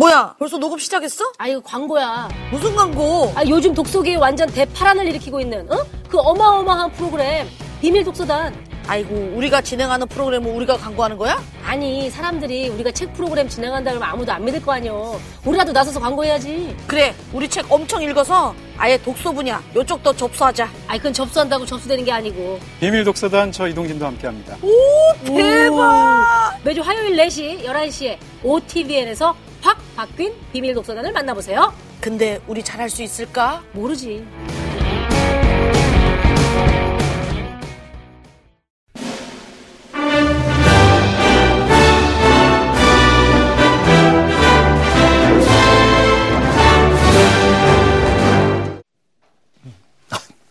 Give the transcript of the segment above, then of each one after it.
뭐야? 벌써 녹음 시작했어? 아 이거 광고야. 무슨 광고? 아 요즘 독서계에 완전 대파란을 일으키고 있는 어? 그 어마어마한 프로그램 비밀 독서단. 아이고, 우리가 진행하는 프로그램을 우리가 광고하는 거야? 아니 사람들이 우리가 책 프로그램 진행한다 그러면 아무도 안 믿을 거 아니여. 우리라도 나서서 광고해야지. 그래, 우리 책 엄청 읽어서 아예 독서 분야 요쪽 더 접수하자. 아이 그건 접수한다고 접수되는 게 아니고. 비밀 독서단 저 이동진도 함께 합니다. 대박! 매주 화요일 4시, 11시에 OTVN에서 확 바뀐 비밀 독서단을 만나보세요. 근데 우리 잘할 수 있을까? 모르지.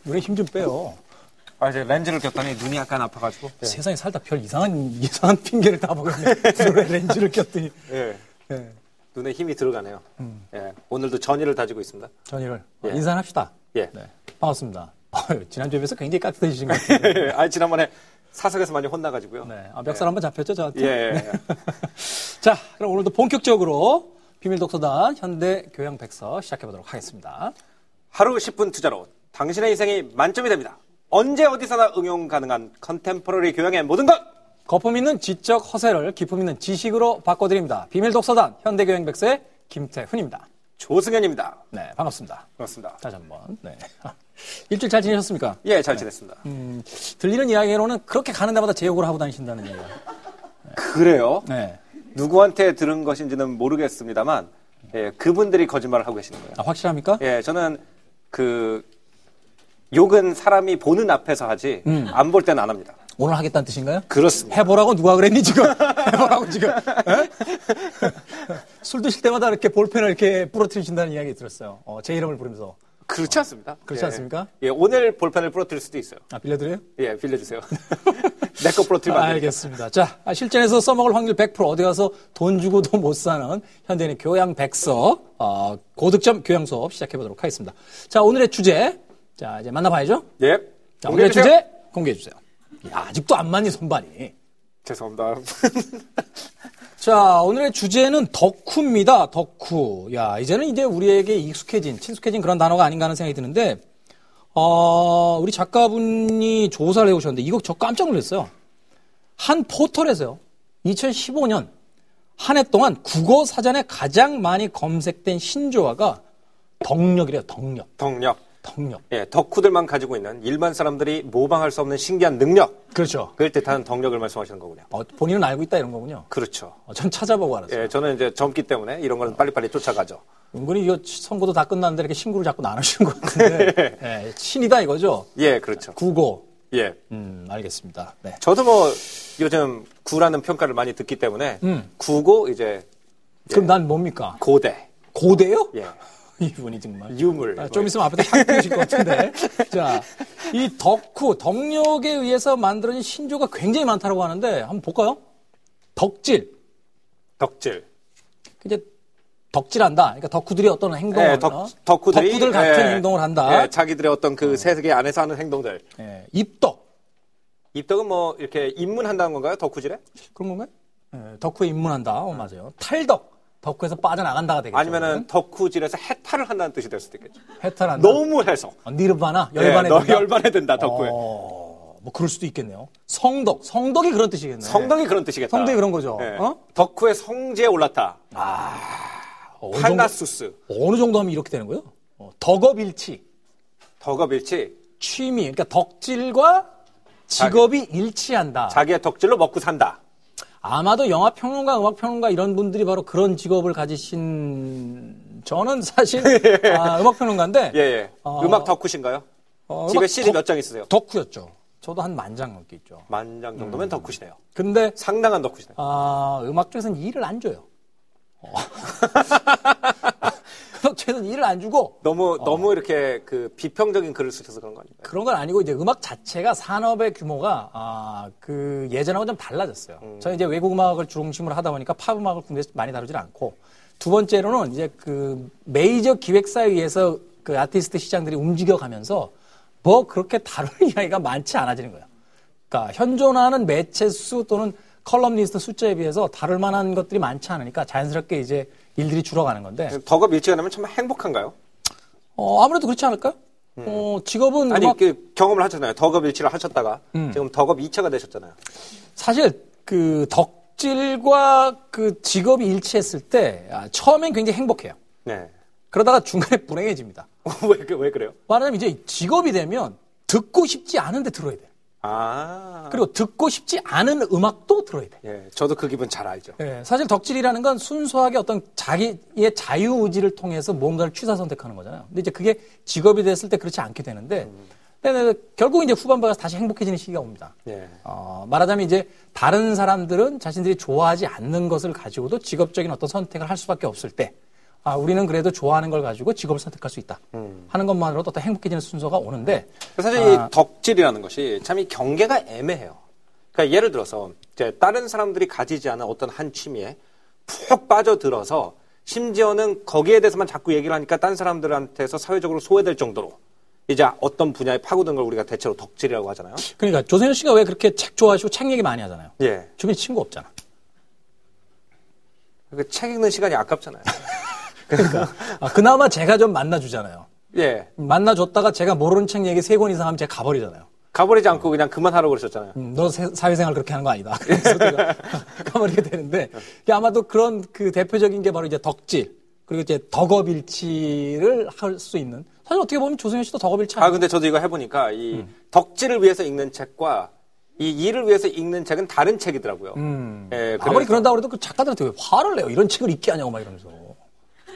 눈에 힘 좀 빼요. 아, 이제 렌즈를 꼈더니 눈이 약간 아파가지고. 세상에 살다 별 이상한 이상한 핑계를 다. 눈에 렌즈를 꼈더니. 예. 예. 눈에 힘이 들어가네요. 예. 오늘도 전의를 다지고 있습니다. 전이를 예. 인사합시다. 예. 네. 반갑습니다. 지난주에 비해서 굉장히 깍듯해지신 것 같아요. 아, 지난번에 사석에서 많이 혼나가지고요. 네. 아, 멱살 한번 잡혔죠, 저한테? 예. 예. 자, 그럼 오늘도 본격적으로 비밀 독서단 현대 교양 백서 시작해 보도록 하겠습니다. 하루 10분 투자로 당신의 인생이 만점이 됩니다. 언제 어디서나 응용 가능한 컨템포러리 교양의 모든 것! 거품 있는 지적 허세를 기품 있는 지식으로 바꿔드립니다. 비밀 독서단 현대 교양 백서의 김태훈입니다. 조승현입니다. 네, 반갑습니다. 반갑습니다. 다시 한번. 네. 일주일 잘 지내셨습니까? 예, 잘 지냈습니다. 음, 들리는 이야기로는 그렇게 가는 데마다 제욕을 하고 다니신다는 얘기가. 그래요? 네. 누구한테 들은 것인지는 모르겠습니다만, 예, 그분들이 거짓말을 하고 계시는 거예요. 아, 확실합니까? 예, 저는 그 욕은 사람이 보는 앞에서 하지 음. 안볼 때는 안 합니다. 오늘 하겠다는 뜻인가요? 그렇습니다. 해보라고 누가 그랬니 지금? 해보라고 지금? 에? 술 드실 때마다 이렇게 볼펜을 이렇게 부러뜨리신다는 이야기 들었어요. 어, 제 이름을 부르면서. 그렇지 않습니다. 그렇지 예. 않습니까? 예, 오늘 볼펜을 부러뜨릴 수도 있어요. 아, 빌려드려요? 예, 빌려주세요. 내 거 부러뜨리면 안 됩니다. 알겠습니다. 자, 아, 실전에서 써먹을 확률 100% 어디 가서 돈 주고도 못 사는 현대인의 교양 백서, 어, 고득점 교양 수업 시작해보도록 하겠습니다. 자, 오늘의 주제. 자, 이제 만나봐야죠. 예. 자, 오늘의. 주제 공개해주세요. 야, 아직도 안 맞니, 손발이. 죄송합니다. 자, 오늘의 주제는 덕후입니다. 덕후. 야, 이제는 이제 우리에게 익숙해진, 친숙해진 그런 단어가 아닌가 하는 생각이 드는데, 어, 우리 작가분이 조사를 해오셨는데, 이거 저 깜짝 놀랐어요. 한 포털에서요, 2015년, 한 해 동안 국어 사전에 가장 많이 검색된 신조어가 덕력이래요, 덕력. 덕력. 덕력. 예, 덕후들만 가지고 있는 일반 사람들이 모방할 수 없는 신기한 능력. 그렇죠. 그걸 뜻하는 덕력을 말씀하시는 거군요. 어, 본인은 알고 있다 이런 거군요. 그렇죠. 어, 전 찾아보고 알았어요. 예, 저는 이제 젊기 때문에 이런 거는 빨리빨리 쫓아가죠. 은근히 이거 선거도 다 끝났는데 이렇게 신고를 자꾸 나누시는 것 같은데, 예, 신이다 이거죠? 예, 그렇죠. 국어. 예. 음, 알겠습니다. 네. 저도 뭐 요즘 구라는 평가를 많이 듣기 때문에 음. 구고 이제 그럼 난 뭡니까? 고대. 고대요? 예. 이분이 정말. 유물. 아, 좀 있으면 앞에다 향 피우실 것 같은데. 자, 이 덕후, 덕력에 의해서 만들어진 신조가 굉장히 많다고 하는데, 한번 볼까요? 덕질. 덕질. 이제 덕질한다. 그러니까 덕후들이 어떤 행동을. 예, 어? 덕, 덕후들이 덕후들 같은 예, 행동을 한다. 예, 자기들의 어떤 그 세계 안에서 하는 행동들. 예, 입덕. 입덕은 뭐 이렇게 입문한다는 건가요? 덕후질에? 그런 건가요? 예, 덕후에 입문한다. 어, 맞아요. 탈덕. 덕후에서 빠져나간다가 되겠죠. 아니면은 덕후질에서 해탈을 한다는 뜻이 될 수도 있겠죠. 해탈한다. 너무 해서. 어, 니르바나? 열반에 예, 너 든다? 열반에 든다, 덕후에. 어, 뭐 그럴 수도 있겠네요. 성덕. 성덕이 그런 뜻이겠네. 성덕이 그런 뜻이겠다. 성덕이 그런 거죠. 예. 어? 덕후의 성지에 올랐다. 어느 정도, 판나수스. 어느 정도 하면 이렇게 되는 거예요? 어, 덕업일치. 덕업일치. 취미. 그러니까 덕질과 직업이 일치한다. 자기의 덕질로 먹고 산다. 아마도 영화 평론가, 음악 평론가 이런 분들이 바로 그런 직업을 가지신 저는 사실 아, 음악 평론가인데 예, 예. 어, 음악 덕후신가요? 어, 집에 음악 CD 덕- 몇장 있으세요? 덕후였죠. 저도 한 만 장 넘게 있죠. 만 장 정도면 음. 덕후시네요. 근데 상당한 덕후시네요. 아, 음악 쪽에서는 일을 안 줘요. 어. 음악 쪽에서는 일을 안 주고 너무 어. 너무 이렇게 그 비평적인 글을 쓰셔서 그런 거 아닌가요? 그런 건 아니고 이제 음악 자체가 산업의 규모가 아, 그 예전하고 좀 달라졌어요. 저는 이제 외국 음악을 중심으로 하다 보니까 팝 음악을 국내에서 많이 다루질 않고 두 번째로는 이제 그 메이저 기획사에 의해서 그 아티스트 시장들이 움직여가면서 뭐 그렇게 다룰 이야기가 많지 않아지는 거예요. 그러니까 현존하는 매체 수 또는 컬럼리스트 숫자에 비해서 다룰 만한 것들이 많지 않으니까 자연스럽게 이제 일들이 줄어가는 건데 덕업 일치가 되면 참 행복한가요? 어, 아무래도 그렇지 않을까요? 어, 직업은 아니 음악- 그 경험을 하셨잖아요. 덕업 일치를 하셨다가 음. 지금 덕업 2차가 되셨잖아요. 사실 그 덕질과 그 직업이 일치했을 때 아, 처음엔 굉장히 행복해요. 네. 그러다가 중간에 불행해집니다. 왜, 그- 왜 그래요? 말하자면 이제 직업이 되면 듣고 싶지 않은데 들어야 돼. 아. 그리고 듣고 싶지 않은 음악도 들어야 돼. 예, 저도 그 기분 잘 알죠. 예, 사실 덕질이라는 건 순수하게 어떤 자기의 자유의지를 통해서 뭔가를 취사 선택하는 거잖아요. 근데 이제 그게 직업이 됐을 때 그렇지 않게 되는데, 근데 결국 이제 후반부에 가서 다시 행복해지는 시기가 옵니다. 예. 어, 말하자면 이제 다른 사람들은 자신들이 좋아하지 않는 것을 가지고도 직업적인 어떤 선택을 할 수밖에 없을 때, 아, 우리는 그래도 좋아하는 걸 가지고 직업을 선택할 수 있다. 하는 것만으로도 어떤 행복해지는 순서가 오는데, 사실 아. 이 덕질이라는 것이 참 이 경계가 애매해요. 그러니까 예를 들어서 이제 다른 사람들이 가지지 않은 어떤 한 취미에 푹 빠져들어서 심지어는 거기에 대해서만 자꾸 얘기를 하니까 딴 사람들한테서 사회적으로 소외될 정도로 이제 어떤 분야에 파고든 걸 우리가 대체로 덕질이라고 하잖아요. 그러니까 조세현 씨가 왜 그렇게 책 좋아하시고 책 얘기 많이 하잖아요. 예. 주변에 친구 없잖아. 그 책 읽는 시간이 아깝잖아요. 아, 그나마 제가 좀 만나주잖아요. 예. 만나줬다가 제가 모르는 책 얘기 세 권 이상 하면 제가 가버리잖아요. 가버리지 않고 그냥 그만하라고 그러셨잖아요. 음, 너 세- 사회생활 그렇게 하는 거 아니다. 그래서 제가 가버리게 되는데, 이게 아마도 그런 그 대표적인 게 바로 이제 덕질, 그리고 이제 덕업일치를 할 수 있는. 사실 어떻게 보면 조승현 씨도 덕업일치 아, 아니에요? 근데 저도 이거 해보니까 이 음. 덕질을 위해서 읽는 책과 이 일을 위해서 읽는 책은 다른 책이더라고요. 음. 예, 아무리 그런다고 해도 그 작가들한테 왜 화를 내요? 이런 책을 읽게 하냐고 막 이러면서.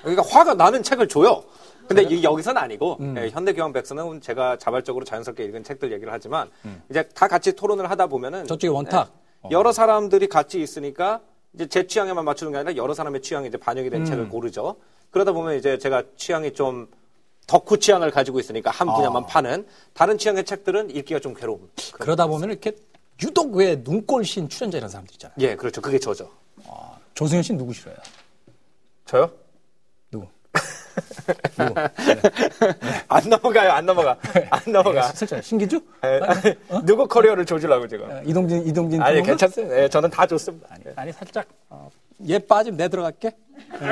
그러니까 화가 나는 책을 줘요. 근데 이- 여기서는 아니고 음. 예, 현대교황백서는 제가 자발적으로 자연스럽게 읽은 책들 얘기를 하지만 음. 이제 다 같이 토론을 하다 보면은 저쪽에 원탁. 예, 여러 사람들이 같이 있으니까 이제 제 취향에만 맞추는 게 아니라 여러 사람의 취향이 이제 반영이 음. 된 책을 고르죠. 그러다 보면 이제 제가 취향이 좀 덕후 취향을 가지고 있으니까 한 아. 분야만 파는 다른 취향의 책들은 읽기가 좀 괴로움. 그러다 보면 이렇게 유독 왜 눈꼴신 출연자 이런 사람들 있잖아요. 예, 그렇죠. 그게 저죠. 조승현 씨는 누구 싫어요? 저요? 누구? 안 넘어가요, 안 넘어가. 안 넘어가. 슬쩍 신기주? 예, 누구 커리어를 조질라고 지금. 어, 이동진, 이동진. 아니, 부모님? 괜찮습니다. 예, 저는 다 좋습니다. 아니, 아니 살짝 어, 얘 빠지면 내 들어갈게. 네.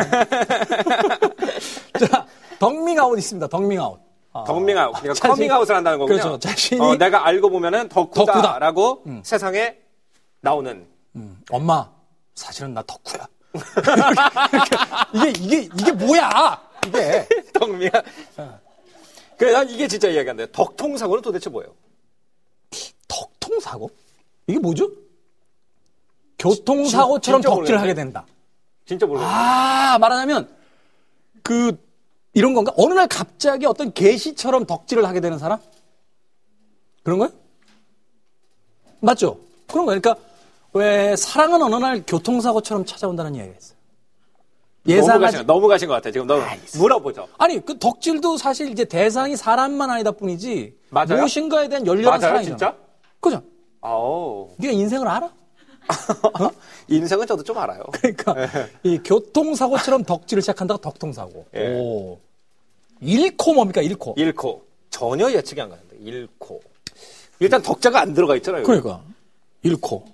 자, 덕밍아웃 있습니다. 덕밍아웃. 어, 덕밍아웃. 그러니까 자신- 커밍아웃을 한다는 거군요. 그렇죠. 자신이 어, 내가 알고 보면은 덕후다. 덕후다라고 세상에 나오는. 음, 엄마 사실은 나 덕후야. 이게 이게 이게 뭐야? 이게 덕밍아. 그래, 난 이게 진짜 이해가 안 돼. 덕통 사고는 도대체 뭐예요? 덕통 사고? 이게 뭐죠? 교통 사고처럼 진- 진짜 덕질을. 하게 된다. 진짜 모르겠어요. 아, 말하자면 그 이런 건가? 어느 날 갑자기 어떤 계시처럼 덕질을 하게 되는 사람? 그런 거요? 맞죠? 그런 거예요. 그러니까 왜 사랑은 어느 날 교통사고처럼 찾아온다는 이야기가 있어요. 너무 가신, 예상하지 너무 가신 것 같아요. 지금 너무 물어보죠. 아니 그 덕질도 사실 이제 대상이 사람만 아니다 뿐이지 맞아요? 무엇인가에 대한 열렬한 맞아요, 사랑이잖아. 진짜? 그죠? 아우. 네가 인생을 알아? 인생은 저도 좀 알아요. 그러니까 이 교통사고처럼 덕질을 시작한다가 덕통사고. 예. 오. 일코 뭡니까 일코? 잃고. 전혀 예측이 안 가는데. 잃고. 일단 덕자가 안 들어가 있잖아요. 그러니까 일코.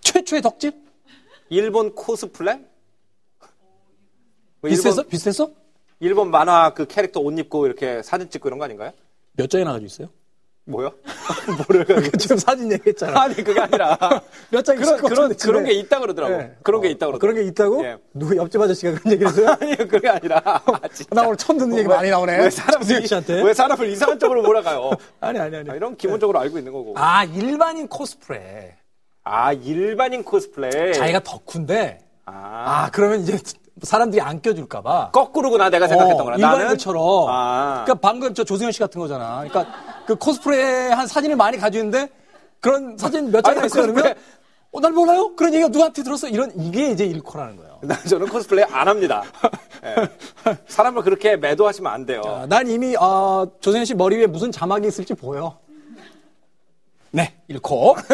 최초의 덕질? 일본 코스플레? 뭐 비슷했어? 비슷했어? 일본 만화 그 캐릭터 옷 입고 이렇게 사진 찍고 이런 거 아닌가요? 몇 장이나 가지고 있어요? 뭐요? 뭐를 지금 사진 얘기했잖아. 아니 그게 아니라 몇장 그런 그런 그런. 게 있다 그러더라고. 네. 그런 게 어, 있다 어, 그러더라고. 그런 게 있다고? 예. 누구 옆집 아저씨가 그런 얘기를 했어요? 아니 그게 아니라 아, 진짜. 나 오늘 처음 듣는 얘기 왜- 많이 나오네. 왜 조승현 씨한테? 왜 사람을 이상한 쪽으로 몰아가요? 아니 아니 아니. 아, 이런 기본적으로 알고 있는 거고. 아 일반인 코스프레. 아 일반인 코스플레이. 자기가 덕후인데 아, 아 그러면 이제 사람들이 안 껴줄까봐. 거꾸로구나 내가 생각했던 거랑. 나는 일반인들처럼. 아. 그러니까 방금 저 조승현 씨 같은 거잖아. 그러니까 그 코스프레 한 사진을 많이 가지고 있는데 그런 사진 몇 장이나 있어요. 그러면 어, 날 몰라요? 그런 얘기가 누구한테 들었어? 이런 이게 이제 일코라는 거예요. 나 저는 코스플레이 안 합니다. 예. 사람을 그렇게 매도하시면 안 돼요. 아, 난 이미 어, 조승현 씨 머리 위에 무슨 자막이 있을지 보여. 네, 잃고.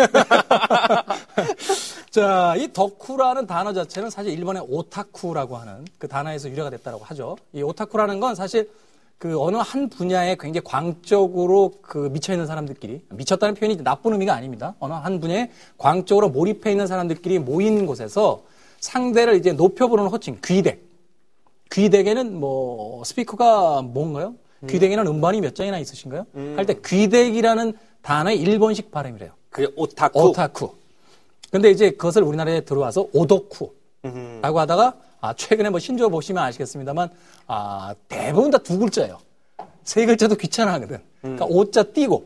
자, 이 덕후라는 단어 자체는 사실 일본의 오타쿠라고 하는 그 단어에서 유래가 됐다고 하죠. 이 오타쿠라는 건 사실 그 어느 한 분야에 굉장히 광적으로 그 미쳐 있는 사람들끼리 미쳤다는 표현이 나쁜 의미가 아닙니다. 어느 한 분야에 광적으로 몰입해 있는 사람들끼리 모인 곳에서 상대를 이제 높여 부르는 호칭 귀덱. 귀덱에는 뭐 스피커가 뭔가요? 귀덱에는 음반이 몇 장이나 있으신가요? 할때 귀덱이라는 단어의 일본식 발음이래요. 그게 오타쿠. 오타쿠. 근데 이제 그것을 우리나라에 들어와서 오덕쿠라고 하다가 아, 최근에 뭐 신조어 보시면 아시겠습니다만 아, 대부분 다 두 글자예요. 세 글자도 귀찮아하거든. 그러니까 오자 띄고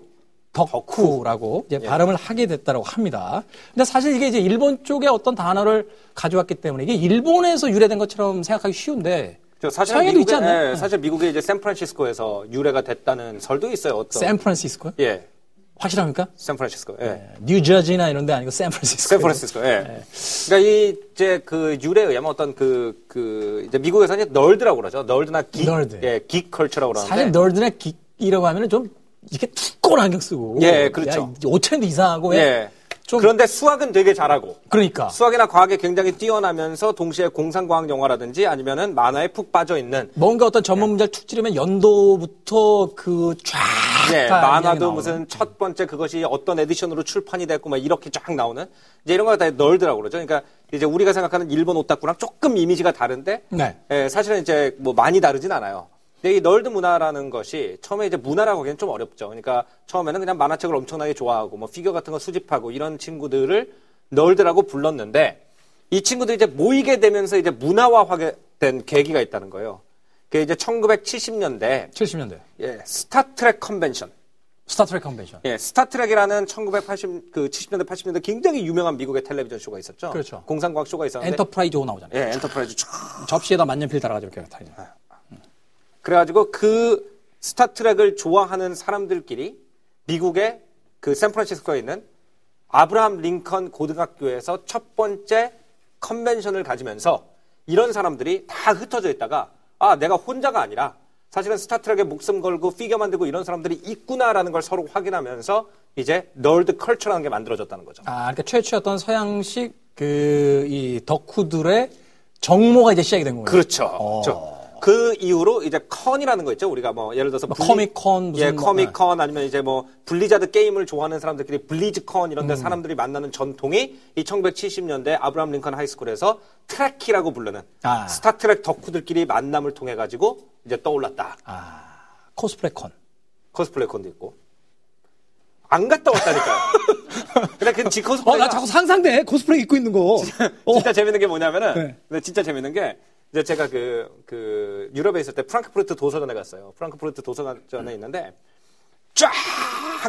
덕후라고 이제 발음을 하게 됐다고 합니다. 근데 사실 이게 이제 일본 쪽의 어떤 단어를 가져왔기 때문에 이게 일본에서 유래된 것처럼 생각하기 쉬운데 저 사실 미국에, 않나요? 예, 사실 미국의 이제 샌프란시스코에서 유래가 됐다는 설도 있어요. 어떤 샌프란시스코요? 예, 확실합니까? 샌프란시스코. 예. 뉴저지나 이런 데 아니고 샌프란시스코. 샌프란시스코. 예. 그러니까 이 이제 그 유래에 의하면 어떤 그그 이제 미국에서는 이제 널드라고 그러죠. 널드나 기 널드. 예, 기 컬처라고 그러는데. 사실 널드나 긱이라고 하면은 좀 이렇게 두꺼운 안경 쓰고 예, 그렇죠. 야, 옷차림도 이상하고 예. 좀 그런데 수학은 되게 잘하고 그러니까 수학이나 과학에 굉장히 뛰어나면서 동시에 공상과학 영화라든지 아니면은 만화에 푹 빠져 있는 뭔가 어떤 전문 문제를 툭 찌르면 연도부터 그쫙 예, 만화도 무슨 첫 번째 그것이 어떤 edition으로 출판이 됐고 막 이렇게 쫙 나오는 이제 이런 거 다 nerd라고 그러죠. 그러니까 이제 우리가 생각하는 일본 오타쿠랑 조금 이미지가 다른데 네. 예, 사실은 이제 뭐 많이 다르진 않아요. 근데 이 nerd 문화라는 것이 처음에 이제 문화라고 하기엔 좀 어렵죠. 그러니까 처음에는 그냥 만화책을 엄청나게 좋아하고 뭐 피규어 같은 거 수집하고 이런 친구들을 nerd라고 불렀는데 이 친구들이 이제 모이게 되면서 이제 문화화하게 된 계기가 있다는 거예요. 그게 이제 1970년대 70년대 예, 스타트랙 컨벤션. 스타트랙 컨벤션. 예, 스타트랙이라는 1980, 그 70년대, 80년대 굉장히 유명한 미국의 텔레비전 쇼가 있었죠. 그렇죠. 공상과학 쇼가 있었는데. 엔터프라이즈 오 나오잖아요. 예, 엔터프라이즈 쫙. 접시에다 만년필 달아가지고 이렇게 다. 그래가지고 그 스타트랙을 좋아하는 사람들끼리 미국의 그 샌프란시스코에 있는 아브라함 링컨 고등학교에서 첫 번째 컨벤션을 가지면서 이런 사람들이 다 흩어져 있다가 아, 내가 혼자가 아니라 사실은 스타트랙에 목숨 걸고 피겨 만들고 이런 사람들이 있구나라는 걸 서로 확인하면서 이제 nerd culture라는 게 만들어졌다는 거죠. 아, 그러니까 최초였던 서양식 그 이 덕후들의 정모가 이제 시작이 된 거예요. 그렇죠. 어. 그렇죠. 그 이후로 이제 con이라는 거 있죠. 우리가 뭐 예를 들어서 뭐 블리- Comic-Con 무슨 예, 뭐, Comic-Con 아니면 이제 뭐 블리자드 게임을 좋아하는 사람들끼리 블리즈컨 이런 음. 데 사람들이 만나는 전통이 이 1970년대 아브라함 링컨 high school에서 Trekkie라고 부르는 아. 스타트랙 덕후들끼리 만남을 통해 가지고 이제 떠올랐다. 아, 코스프레con. cosplay con도 있고. 안 갔다 왔다니까요. 근데 그 지 cosplay가 어, 나 자꾸 상상돼. 코스프레 입고 있는 거. 어. 진짜 재밌는 게 뭐냐면은, 네. 근데 진짜 재밌는 게, 이제 제가 그, 그, 유럽에 있을 때 프랑크푸르트 도서관에 갔어요. 프랑크푸르트 도서관에 있는데, 쫙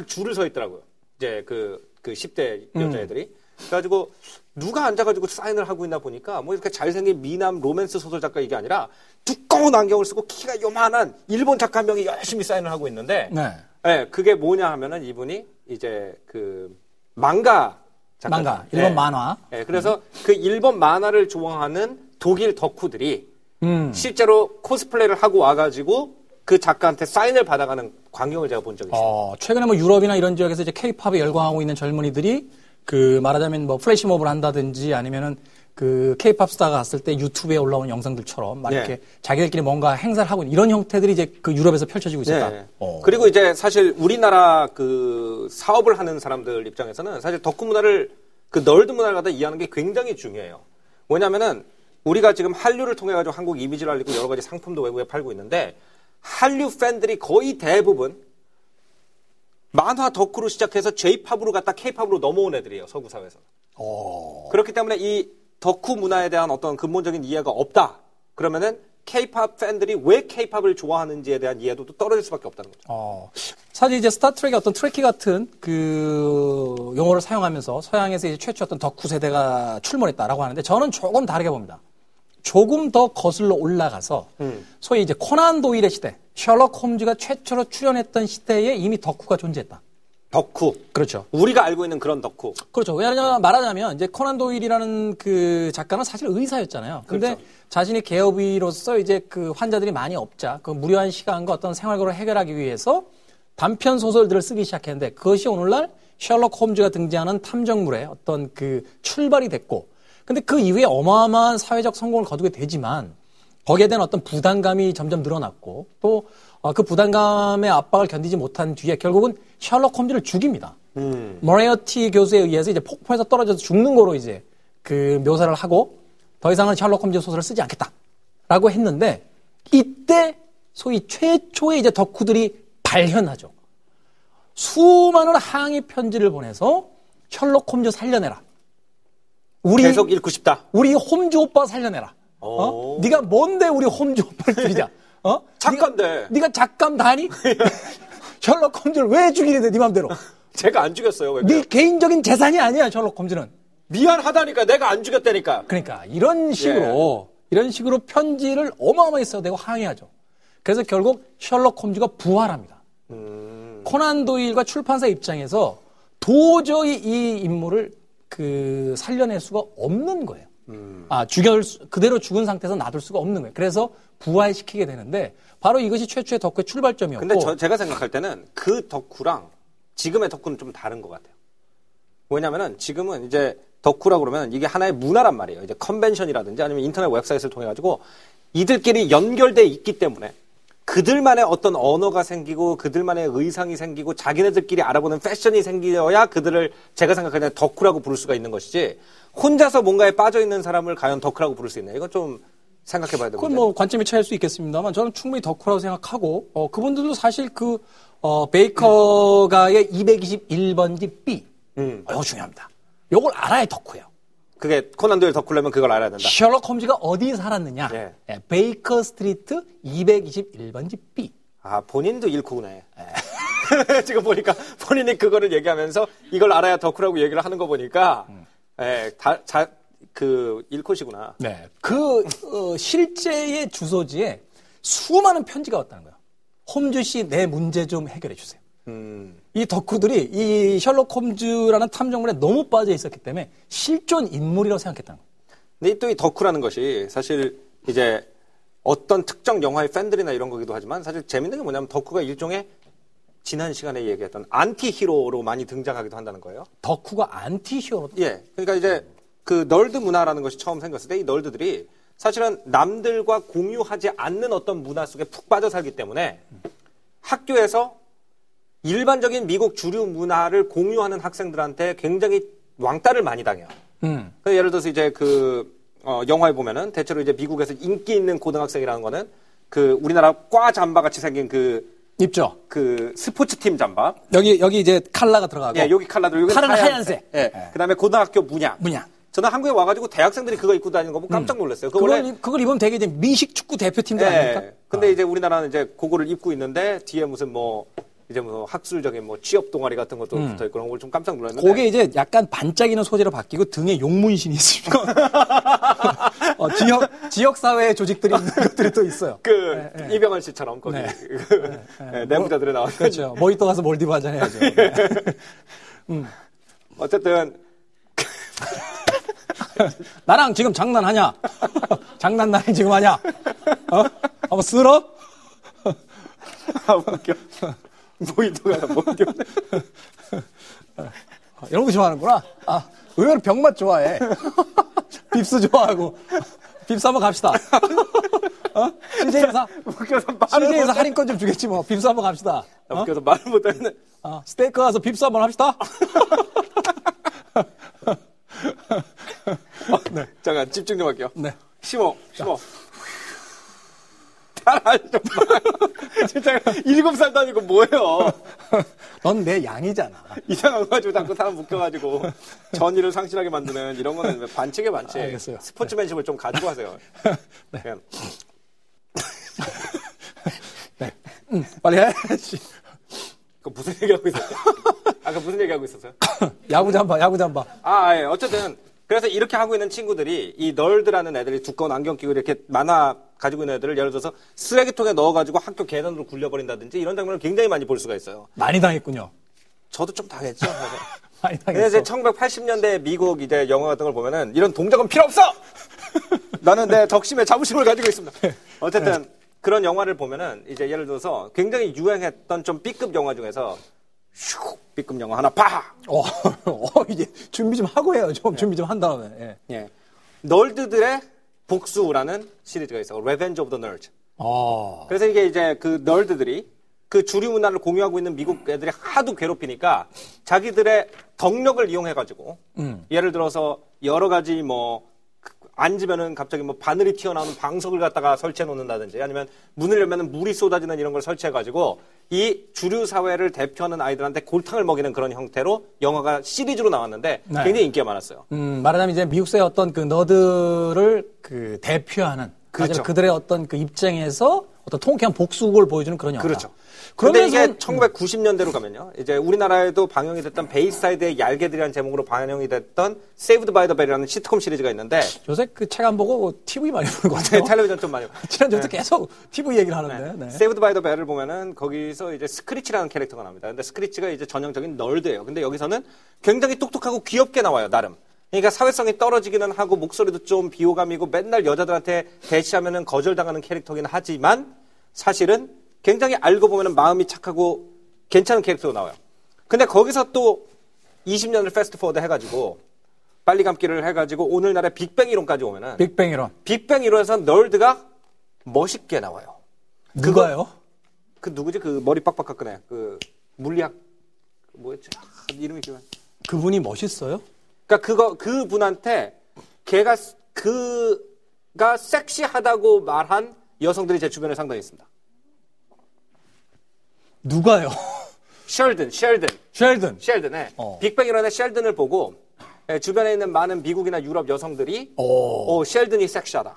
줄을 서 있더라고요. 이제 그, 그 10대 여자애들이. 그래가지고, 누가 앉아가지고 사인을 하고 있나 보니까, 뭐 이렇게 잘생긴 미남 로맨스 소설 작가 이게 아니라, 두꺼운 안경을 쓰고 키가 요만한 일본 작가 한 명이 열심히 사인을 하고 있는데, 네. 예, 그게 뭐냐 하면은 이분이 이제 그, 망가 작가. 망가. 일본 예. 만화. 예, 그래서 그 일본 만화를 좋아하는 독일 덕후들이 음. 실제로 코스플레이를 하고 와가지고 그 작가한테 사인을 받아가는 광경을 제가 본 적이 있어요. 어, 최근에 뭐 유럽이나 이런 지역에서 이제 케이팝에 열광하고 있는 젊은이들이 그 말하자면 뭐 플래시몹을 한다든지 아니면은 그 케이팝 스타가 갔을 때 유튜브에 올라온 영상들처럼 막 네. 이렇게 자기들끼리 뭔가 행사를 하고 있는 이런 형태들이 이제 그 유럽에서 펼쳐지고 있었다. 네. 어. 그리고 이제 사실 우리나라 그 사업을 하는 사람들 입장에서는 사실 덕후 문화를 그 널드 문화를 갖다 이해하는 게 굉장히 중요해요. 왜냐면은 우리가 지금 한류를 통해 가지고 한국 이미지를 알리고 여러 가지 상품도 외국에 팔고 있는데 한류 팬들이 거의 대부분 만화 덕후로 시작해서 J-팝으로 갔다 K-팝으로 넘어온 애들이에요. 서구 사회에서는. 어. 그렇기 때문에 이 덕후 문화에 대한 어떤 근본적인 이해가 없다. 그러면은 K-팝 팬들이 왜 K-팝을 좋아하는지에 대한 이해도 또 떨어질 수밖에 없다는 거죠. 어, 사실 이제 스타트랙의 어떤 Trekkie 같은 그 용어를 사용하면서 서양에서 이제 최초 어떤 덕후 세대가 출몰했다라고 하는데 저는 조금 다르게 봅니다. 조금 더 거슬러 올라가서 소위 이제 코난 도일의 시대, 셜록 홈즈가 최초로 출연했던 시대에 이미 덕후가 존재했다. 덕후. 그렇죠. 우리가 알고 있는 그런 덕후. 그렇죠. 왜냐하면 말하자면 이제 코난 도일이라는 그 작가는 사실 의사였잖아요. 근데 그렇죠. 자신이 개업의로서 이제 그 환자들이 많이 없자 그 무료한 시간과 어떤 생활고를 해결하기 위해서 단편 소설들을 쓰기 시작했는데 그것이 오늘날 셜록 홈즈가 등장하는 탐정물의 어떤 그 출발이 됐고 근데 그 이후에 어마어마한 사회적 성공을 거두게 되지만 거기에 대한 어떤 부담감이 점점 늘어났고 또 그 부담감의 압박을 견디지 못한 뒤에 결국은 셜록 홈즈를 죽입니다. 음. 머레어티 교수에 의해서 이제 폭포에서 떨어져서 죽는 거로 이제 그 묘사를 하고 더 이상은 셜록 홈즈 소설을 쓰지 않겠다라고 했는데 이때 소위 최초의 이제 덕후들이 발현하죠. 수많은 항의 편지를 보내서 셜록 홈즈 살려내라. 우리 계속 읽고 싶다. 우리 홈즈 오빠 살려내라. 어? 오. 네가 뭔데 우리 홈즈 오빠를 죽이자. 어? 작가인데. 네가, 작감 다니? 셜록 홈즈를 왜 죽이게 돼? 네 맘대로. 제가 안 죽였어요. 왜네 개인적인 재산이 아니야, 셜록 홈즈는. 미안하다니까 내가 안 죽였다니까. 그러니까 이런 식으로 이런 식으로 편지를 어마어마하게 써대고 항의하죠. 그래서 결국 셜록 홈즈가 부활합니다. 코난 도일과 출판사 입장에서 도저히 이 인물을 그 살려낼 수가 없는 거예요. 아 죽여 그대로 죽은 상태에서 놔둘 수가 없는 거예요. 그래서 부활시키게 되는데 바로 이것이 최초의 덕후의 출발점이었고. 근데 저, 제가 생각할 때는 그 덕후랑 지금의 덕후는 좀 다른 것 같아요. 왜냐면은 지금은 이제 덕후라고 그러면 이게 하나의 문화란 말이에요. 이제 컨벤션이라든지 아니면 인터넷 웹사이트를 통해 가지고 이들끼리 연결돼 있기 때문에 그들만의 어떤 언어가 생기고 그들만의 의상이 생기고 자기네들끼리 알아보는 패션이 생겨야 그들을 제가 생각하는 덕후라고 부를 수가 있는 것이지 혼자서 뭔가에 빠져 있는 사람을 과연 덕후라고 부를 수 있나 이건 좀 생각해 봐야 되는 그건 뭐 관점이 차일 수 있겠습니다만 저는 충분히 덕후라고 생각하고 어, 그분들도 사실 그 어, 베이커가의 221번지 B 음. 이거 중요합니다. 요걸 알아야 덕후예요. 그게 코난 도일 덕후려면 그걸 알아야 된다. 셜록 홈즈가 어디 살았느냐? 예. 예, 베이커 스트리트 221번지 B. 아, 본인도 일코네. 지금 보니까 본인이 그거를 얘기하면서 이걸 알아야 덕후라고 얘기를 하는 거 보니까, 예, 다, 자, 그, 일코시구나. 네. 그 어, 실제의 주소지에 수많은 편지가 왔다는 거예요. 홈즈 씨 내 문제 좀 해결해 주세요. 음, 이 덕후들이 이 셜록 홈즈라는 탐정물에 너무 빠져 있었기 때문에 실존 인물이라고 생각했다는 거예요. 근데 또 이 덕후라는 것이 사실 이제 어떤 특정 영화의 팬들이나 이런 거기도 하지만 사실 재밌는 게 뭐냐면 덕후가 일종의 지난 시간에 얘기했던 anti-hero로 많이 등장하기도 한다는 거예요. 덕후가 anti-hero. 예. 그러니까 이제 그 nerd 문화라는 것이 처음 생겼을 때 이 nerd들이 사실은 남들과 공유하지 않는 어떤 문화 속에 푹 빠져 살기 때문에 학교에서 일반적인 미국 주류 문화를 공유하는 학생들한테 굉장히 왕따를 많이 당해요. 음. 예를 들어서 이제 그 어, 영화에 보면은 대체로 이제 미국에서 인기 있는 고등학생이라는 거는 그 우리나라 과 잠바 같이 생긴 그, 입죠. 그 스포츠 팀 잠바. 여기 여기 이제 칼라가 들어가고. 예, 여기 칼라들, 여기 칼은 하얀색. 예. 그 다음에 고등학교 문양. 문양. 저는 한국에 와가지고 대학생들이 그거 입고 다니는 거 보고 깜짝 놀랐어요. 그걸 입- 그걸 입으면 되게 이제 미식 축구 대표팀들 예. 아닙니까? 근데 이제 우리나라는 이제 그거를 입고 있는데 뒤에 무슨 뭐 이제 뭐 학술적인 뭐 취업 동아리 같은 것도 붙어 있고 그런 걸 좀 깜짝 놀랐는데. 그게 이제 약간 반짝이는 소재로 바뀌고 등에 용문신이 있습니다. 어, 지역 지역 사회 조직들이 있는 것들이 또 있어요. 그 이병헌 씨처럼 거기 네. 그 예, 내부자들에 나오는 그렇죠. 모히또 가서 몰디브 한잔 해야죠. 어쨌든 나랑 지금 장난하냐? 장난 나랑 지금 하냐? 어? 한번 쓸어? 아 웃겨. 모히또가 모히또. 아, 이런 거 좋아하는구나. 아, 의외로 병맛 좋아해. 빕스 좋아하고. 빕스 한번 갑시다. 어? CJ에서, 웃겨서 말을 CJ에서 못 할인권 좀 주겠지 뭐. 빕스 한번 갑시다. 어? 웃겨서 말을 못하는. 어, 스테이크 가서 빕스 한번 합시다. 잠깐 집중 좀 할게요. 네. 심어, 심어. 좀 마. 진짜 일곱 살도 아니고 뭐예요. 넌 내 양이잖아. 이상한 거 가지고 자꾸 사람 묶여가지고 전의를 상실하게 만드는 이런 거는 왜 반칙에 반칙. 알겠어요. 스포츠맨십을 좀 가지고 하세요. 그냥 응, 빨리 해. 씨. 그 무슨 얘기하고 있었어요? 아까 무슨 얘기하고 있었어요? 야구 잠바, 야구 잠바. 아, 예. 어쨌든 그래서 이렇게 하고 있는 친구들이 이 널드라는 애들이 두꺼운 안경 끼고 이렇게 만화 가지고 있는 애들을 예를 들어서 쓰레기통에 넣어가지고 학교 계단으로 굴려버린다든지 이런 장면을 굉장히 많이 볼 수가 있어요. 많이 당했군요. 저도 좀 당했죠. 많이 당했어. 이제 1980년대 미국 이제 영화 같은 걸 보면은 이런 동작은 필요 없어! 나는 내 덕심에 자부심을 가지고 있습니다. 어쨌든 그런 영화를 보면은 이제 예를 들어서 굉장히 유행했던 좀 B급 영화 중에서 슉 B급 영화 하나 파! 어, 어, 이제 준비 좀 하고 해요. 좀 준비 좀 한 다음에. 예. 예. 널드들의 복수라는 시리즈가 있어. Revenge of the Nerds. 어. 그래서 이게 이제 그 널드들이 그 주류 문화를 공유하고 있는 미국 애들이 하도 괴롭히니까 자기들의 덕력을 이용해가지고 음. 예를 들어서 여러 가지 뭐 그- 앉으면은 갑자기 뭐 바늘이 튀어나오는 방석을 갖다가 설치해 놓는다든지 아니면 문을 열면은 물이 쏟아지는 이런 걸 설치해 가지고 이 주류 사회를 대표하는 아이들한테 골탕을 먹이는 그런 형태로 영화가 시리즈로 나왔는데 네. 굉장히 인기가 많았어요. 음, 말하자면 이제 미국의 어떤 그 너드를 그 대표하는. 그렇죠. 그들의 어떤 그 입장에서 어떤 통쾌한 복수극을 보여주는 그런 영화. 그렇죠. 그런데 이게 1990년대로 가면요. 이제 우리나라에도 방영이 됐던 베이사이드의 얄개들이라는 제목으로 방영이 됐던 Saved by the Bell이라는 시트콤 시리즈가 있는데 요새 그 책 안 보고 TV 많이 보는 것 같아요. 텔레비전 좀 많이 지난주부터 계속 TV 얘기를 하는데. 네. Saved by the Bell을 보면은 거기서 이제 스크리치라는 캐릭터가 나옵니다. 근데 스크리치가 이제 전형적인 nerd예요. 근데 여기서는 굉장히 똑똑하고 귀엽게 나와요, 나름. 그러니까 사회성이 떨어지기는 하고 목소리도 좀 비호감이고 맨날 여자들한테 대시하면은 거절당하는 캐릭터긴 하지만 사실은 굉장히 알고 보면은 마음이 착하고 괜찮은 캐릭터로 나와요. 근데 거기서 또 20년을 fast forward 해가지고 빨리 감기를 해가지고 오늘날의 빅뱅 이론까지 오면은 빅뱅 이론. 빅뱅 이론에서 nerd가 멋있게 나와요. 누가요? 그 누구지? 그 머리 빡빡 깎은 애. 그 물리학 뭐였지? 아, 이름이 기억. 그분이 멋있어요? 그러니까 그거 그 분한테 걔가 스- 그가 섹시하다고 말한 여성들이 제 주변에 상당히 있습니다. 누가요? 셸든, 셸든, 셸든. 셸든에 어. 빅뱅 이론의 셸든을 보고 예, 주변에 있는 많은 미국이나 유럽 여성들이 오. 어, 셸든이 섹시하다.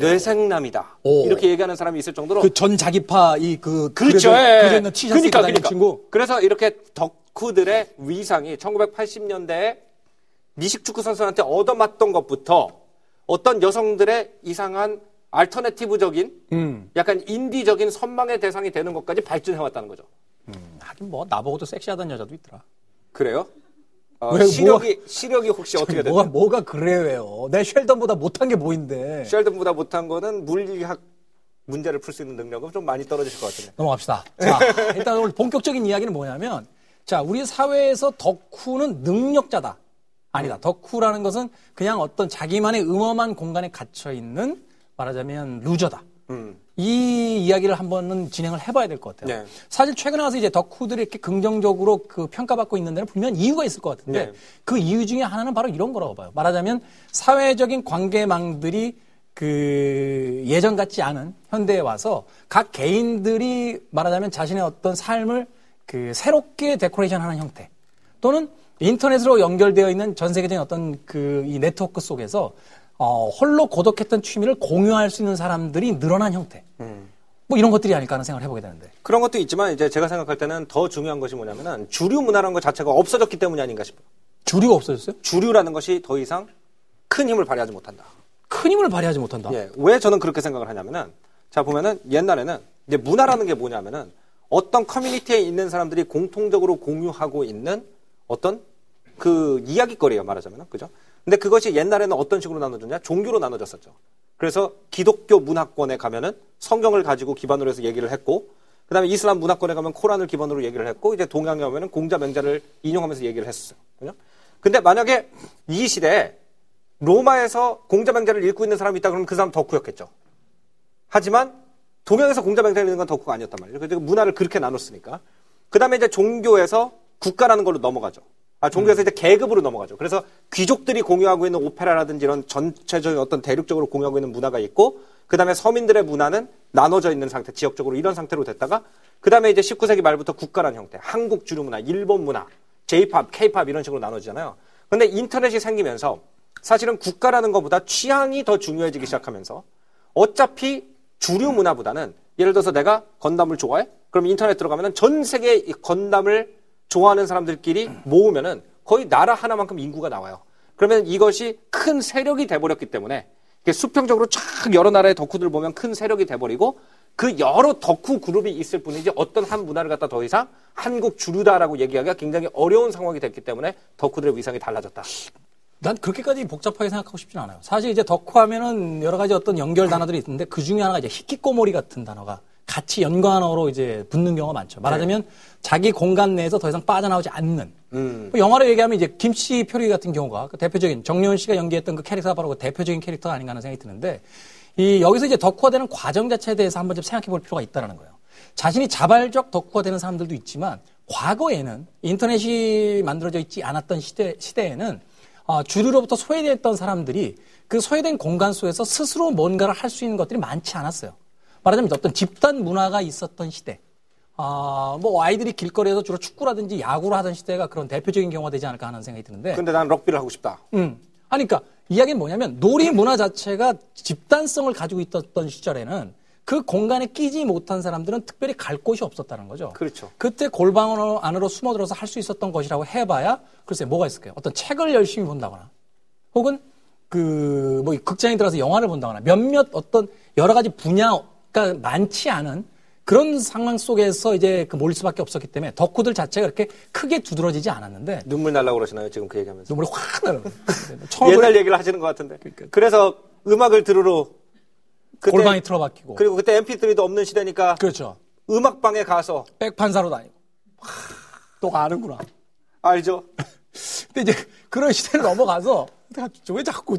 뇌생남이다. 오. 이렇게 얘기하는 사람이 있을 정도로 그 전 자기파 이그 그렇죠. 예. 있는 티셔츠 입고 다니는 그러니까. 친구. 그래서 이렇게 덕 후들의 위상이 1980년대에 미식 축구 선수한테 얻어맞던 것부터 어떤 여성들의 이상한 알터네티브적인 음. 약간 인디적인 선망의 대상이 되는 것까지 발전해 왔다는 거죠. 하긴 뭐 나보고도 섹시하다는 여자도 있더라. 그래요? 어, 왜, 시력이 시력이 혹시 어떻게 되나요? 뭐가 뭐가 그래요? 내 셸던보다 못한 게 뭐인데. 셸든보다 못한 거는 물리학 문제를 풀 수 있는 능력은 좀 많이 떨어질 것 같은데. 넘어갑시다. 자, 일단 오늘 본격적인 이야기는 뭐냐면, 자, 우리 사회에서 덕후는 능력자다. 아니다. 덕후라는 것은 그냥 어떤 자기만의 음험한 공간에 갇혀 있는 말하자면 루저다. 음. 이 이야기를 한번은 진행을 해봐야 될 것 같아요. 네. 사실 최근에 와서 이제 덕후들이 이렇게 긍정적으로 그 평가받고 있는 데는 분명 이유가 있을 것 같은데 네. 그 이유 중에 하나는 바로 이런 거라고 봐요. 말하자면 사회적인 관계망들이 그 예전 같지 않은 현대에 와서 각 개인들이 말하자면 자신의 어떤 삶을 그 새롭게 데코레이션 하는 형태 또는 인터넷으로 연결되어 있는 전 세계적인 어떤 그 이 네트워크 속에서 어, 홀로 고독했던 취미를 공유할 수 있는 사람들이 늘어난 형태. 뭐 이런 것들이 아닐까 하는 생각을 해보게 되는데. 그런 것도 있지만 이제 제가 생각할 때는 더 중요한 것이 뭐냐면은 주류 문화라는 것 자체가 없어졌기 때문이 아닌가 싶어요. 주류가 없어졌어요? 주류라는 것이 더 이상 큰 힘을 발휘하지 못한다. 큰 힘을 발휘하지 못한다. 예, 왜 저는 그렇게 생각을 하냐면은 자 보면은 옛날에는 이제 문화라는 게 뭐냐면은 어떤 커뮤니티에 있는 사람들이 공통적으로 공유하고 있는 어떤 그 이야기거리예요 말하자면은 그죠? 근데 그것이 옛날에는 어떤 식으로 나눠졌냐? 종교로 나눠졌었죠. 그래서 기독교 문화권에 가면은 성경을 가지고 기반으로 해서 얘기를 했고 그다음에 이슬람 문화권에 가면 코란을 기반으로 얘기를 했고 이제 동양에 오면은 공자 맹자를 인용하면서 얘기를 했었어요. 그죠? 근데 만약에 이 시대에 로마에서 공자 맹자를 읽고 있는 사람이 있다 그러면 그 사람 덕후였겠죠. 하지만 동양에서 공자맹자를 읽는 건 덕후가 아니었단 말이에요. 그래서 문화를 그렇게 나눴으니까. 그 다음에 이제 종교에서 국가라는 걸로 넘어가죠. 아, 종교에서 이제 계급으로 넘어가죠. 그래서 귀족들이 공유하고 있는 오페라라든지 이런 전체적인 어떤 대륙적으로 공유하고 있는 문화가 있고, 그 다음에 서민들의 문화는 나눠져 있는 상태, 지역적으로 이런 상태로 됐다가, 그 다음에 이제 19세기 말부터 국가라는 형태, 한국 주류 문화, 일본 문화, J-팝, K-팝 이런 식으로 나눠지잖아요. 근데 인터넷이 생기면서 사실은 국가라는 것보다 취향이 더 중요해지기 시작하면서 어차피 주류 문화보다는 예를 들어서 내가 건담을 좋아해? 그럼 인터넷 들어가면은 전 세계 이 건담을 좋아하는 사람들끼리 모으면은 거의 나라 하나만큼 인구가 나와요. 그러면 이것이 큰 세력이 돼버렸기 때문에 수평적으로 쫙 여러 나라의 덕후들 보면 큰 세력이 돼버리고 그 여러 덕후 그룹이 있을 뿐이지 어떤 한 문화를 갖다 더 이상 한국 주류다라고 얘기하기가 굉장히 어려운 상황이 됐기 때문에 덕후들의 위상이 달라졌다. 난 그렇게까지 복잡하게 생각하고 싶진 않아요. 사실 이제 덕후하면은 여러 가지 어떤 연결 단어들이 있는데 그 중에 하나가 이제 히키꼬모리 같은 단어가 같이 연관어로 이제 붙는 경우가 많죠. 말하자면 자기 공간 내에서 더 이상 빠져나오지 않는. 음. 뭐 영화로 얘기하면 이제 김씨 표리 같은 경우가 그 대표적인 정려원 씨가 연기했던 그 캐릭터가 바로 그 대표적인 캐릭터가 아닌가 하는 생각이 드는데 이 여기서 이제 덕후화되는 과정 자체에 대해서 한번 좀 생각해 볼 필요가 있다는 거예요. 자신이 자발적 덕후화되는 사람들도 있지만 과거에는 인터넷이 만들어져 있지 않았던 시대, 시대에는 아, 주류로부터 소외됐던 사람들이 그 소외된 공간 속에서 스스로 뭔가를 할 수 있는 것들이 많지 않았어요. 말하자면 어떤 집단 문화가 있었던 시대. 아, 뭐 아이들이 길거리에서 주로 축구라든지 야구를 하던 시대가 그런 대표적인 경우가 되지 않을까 하는 생각이 드는데. 근데 난 럭비를 하고 싶다. 음. 아니, 그러니까 이야기는 뭐냐면 놀이 문화 자체가 집단성을 가지고 있었던 시절에는 그 공간에 끼지 못한 사람들은 특별히 갈 곳이 없었다는 거죠. 그렇죠. 그때 골방 안으로 숨어들어서 할 수 있었던 것이라고 해봐야 글쎄 뭐가 있을까요? 어떤 책을 열심히 본다거나 혹은 그 뭐 극장에 들어가서 영화를 본다거나 몇몇 어떤 여러 가지 분야가 많지 않은 그런 상황 속에서 이제 그 몰릴 수밖에 없었기 때문에 덕후들 자체가 그렇게 크게 두드러지지 않았는데 눈물 날라고 그러시나요? 지금 그 얘기하면서. 눈물이 확 나는 처음에 옛날 얘기를 하시는 것 같은데. 그래서 음악을 들으러 그때- 골방이 틀어박히고 그리고 그때 MP3도 없는 시대니까 그렇죠. 음악방에 가서 백판사로 다니고 또 아는구나. 알죠? 근데 이제 그런 시대를 넘어가서 왜 자꾸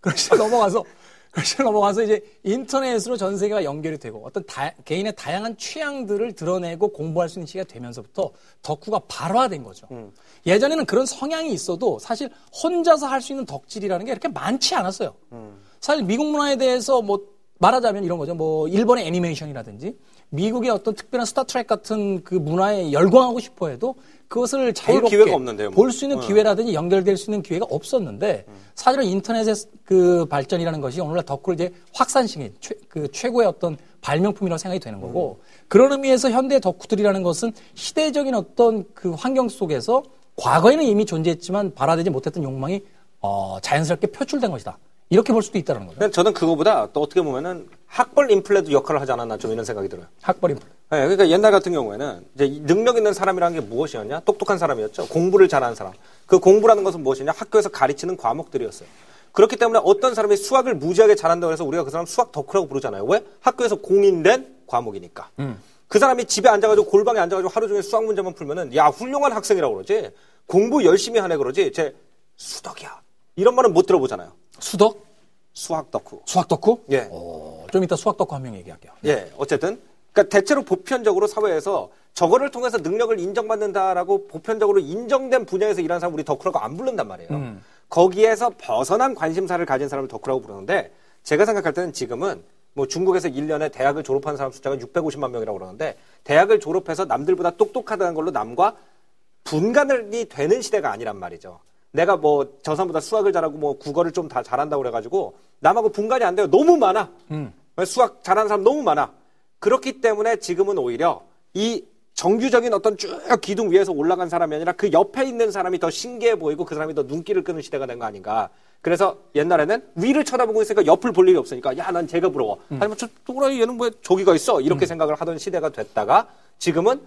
그런 시대 넘어가서 그런 시대 넘어가서 이제 인터넷으로 전 세계가 연결이 되고 어떤 다- 개인의 다양한 취향들을 드러내고 공부할 수 있는 시기가 되면서부터 덕후가 발화된 거죠. 예전에는 그런 성향이 있어도 사실 혼자서 할 수 있는 덕질이라는 게 이렇게 많지 않았어요. 사실 미국 문화에 대해서 뭐 말하자면 이런 거죠. 뭐 일본의 애니메이션이라든지 미국의 어떤 특별한 스타트랙 같은 그 문화에 열광하고 싶어 해도 그것을 자유롭게 뭐. 볼수 있는 기회라든지 연결될 수 있는 기회가 없었는데 사실은 인터넷의 그 발전이라는 것이 오늘날 덕후를 이제 확산시킨 최, 그 최고의 어떤 발명품이라고 생각이 되는 거고 그런 의미에서 현대 덕후들이라는 것은 시대적인 어떤 그 환경 속에서 과거에는 이미 존재했지만 발화되지 못했던 욕망이 어, 자연스럽게 표출된 것이다. 이렇게 볼 수도 있다는 거죠. 근데 저는 그거보다 또 어떻게 보면은 학벌 인플레도 역할을 하지 않았나 좀 이런 생각이 들어요. 학벌이 네, 그러니까 옛날 같은 경우에는 이제 이 능력 있는 사람이라는 게 무엇이었냐? 똑똑한 사람이었죠. 공부를 잘하는 사람. 그 공부라는 것은 무엇이냐? 학교에서 가르치는 과목들이었어요. 그렇기 때문에 어떤 사람이 수학을 무지하게 잘한다고 해서 우리가 그 사람 수학 덕후라고 부르잖아요. 왜? 학교에서 공인된 과목이니까. 그 사람이 집에 앉아가지고 골방에 앉아가지고 하루 종일 수학 문제만 풀면은 야 훌륭한 학생이라고 그러지. 공부 열심히 하네 그러지. 쟤 수덕이야. 이런 말은 못 들어보잖아요. 수덕? 수학 덕후. 수학 덕후? 예. 어, 좀 이따 수학 덕후 한 명 얘기할게요. 예, 어쨌든. 그러니까 대체로 보편적으로 사회에서 저거를 통해서 능력을 인정받는다라고 보편적으로 인정된 분야에서 일하는 사람 우리 덕후라고 안 부른단 말이에요. 거기에서 벗어난 관심사를 가진 사람을 덕후라고 부르는데 제가 생각할 때는 지금은 뭐 중국에서 1년에 대학을 졸업한 사람 숫자가 650만 명이라고 그러는데 대학을 졸업해서 남들보다 똑똑하다는 걸로 남과 분간이 되는 시대가 아니란 말이죠. 내가 뭐 저 사람보다 수학을 잘하고 뭐 국어를 좀 다 잘한다고 그래가지고 남하고 분간이 안 돼요. 너무 많아. 수학 잘하는 사람 너무 많아. 그렇기 때문에 지금은 오히려 이 정규적인 어떤 쭉 기둥 위에서 올라간 사람이 아니라 그 옆에 있는 사람이 더 신기해 보이고 그 사람이 더 눈길을 끄는 시대가 된 거 아닌가. 그래서 옛날에는 위를 쳐다보고 있으니까 옆을 볼 일이 없으니까 야, 난 쟤가 부러워. 아니면 저 또라이 얘는 왜 저기가 있어? 이렇게 생각을 하던 시대가 됐다가 지금은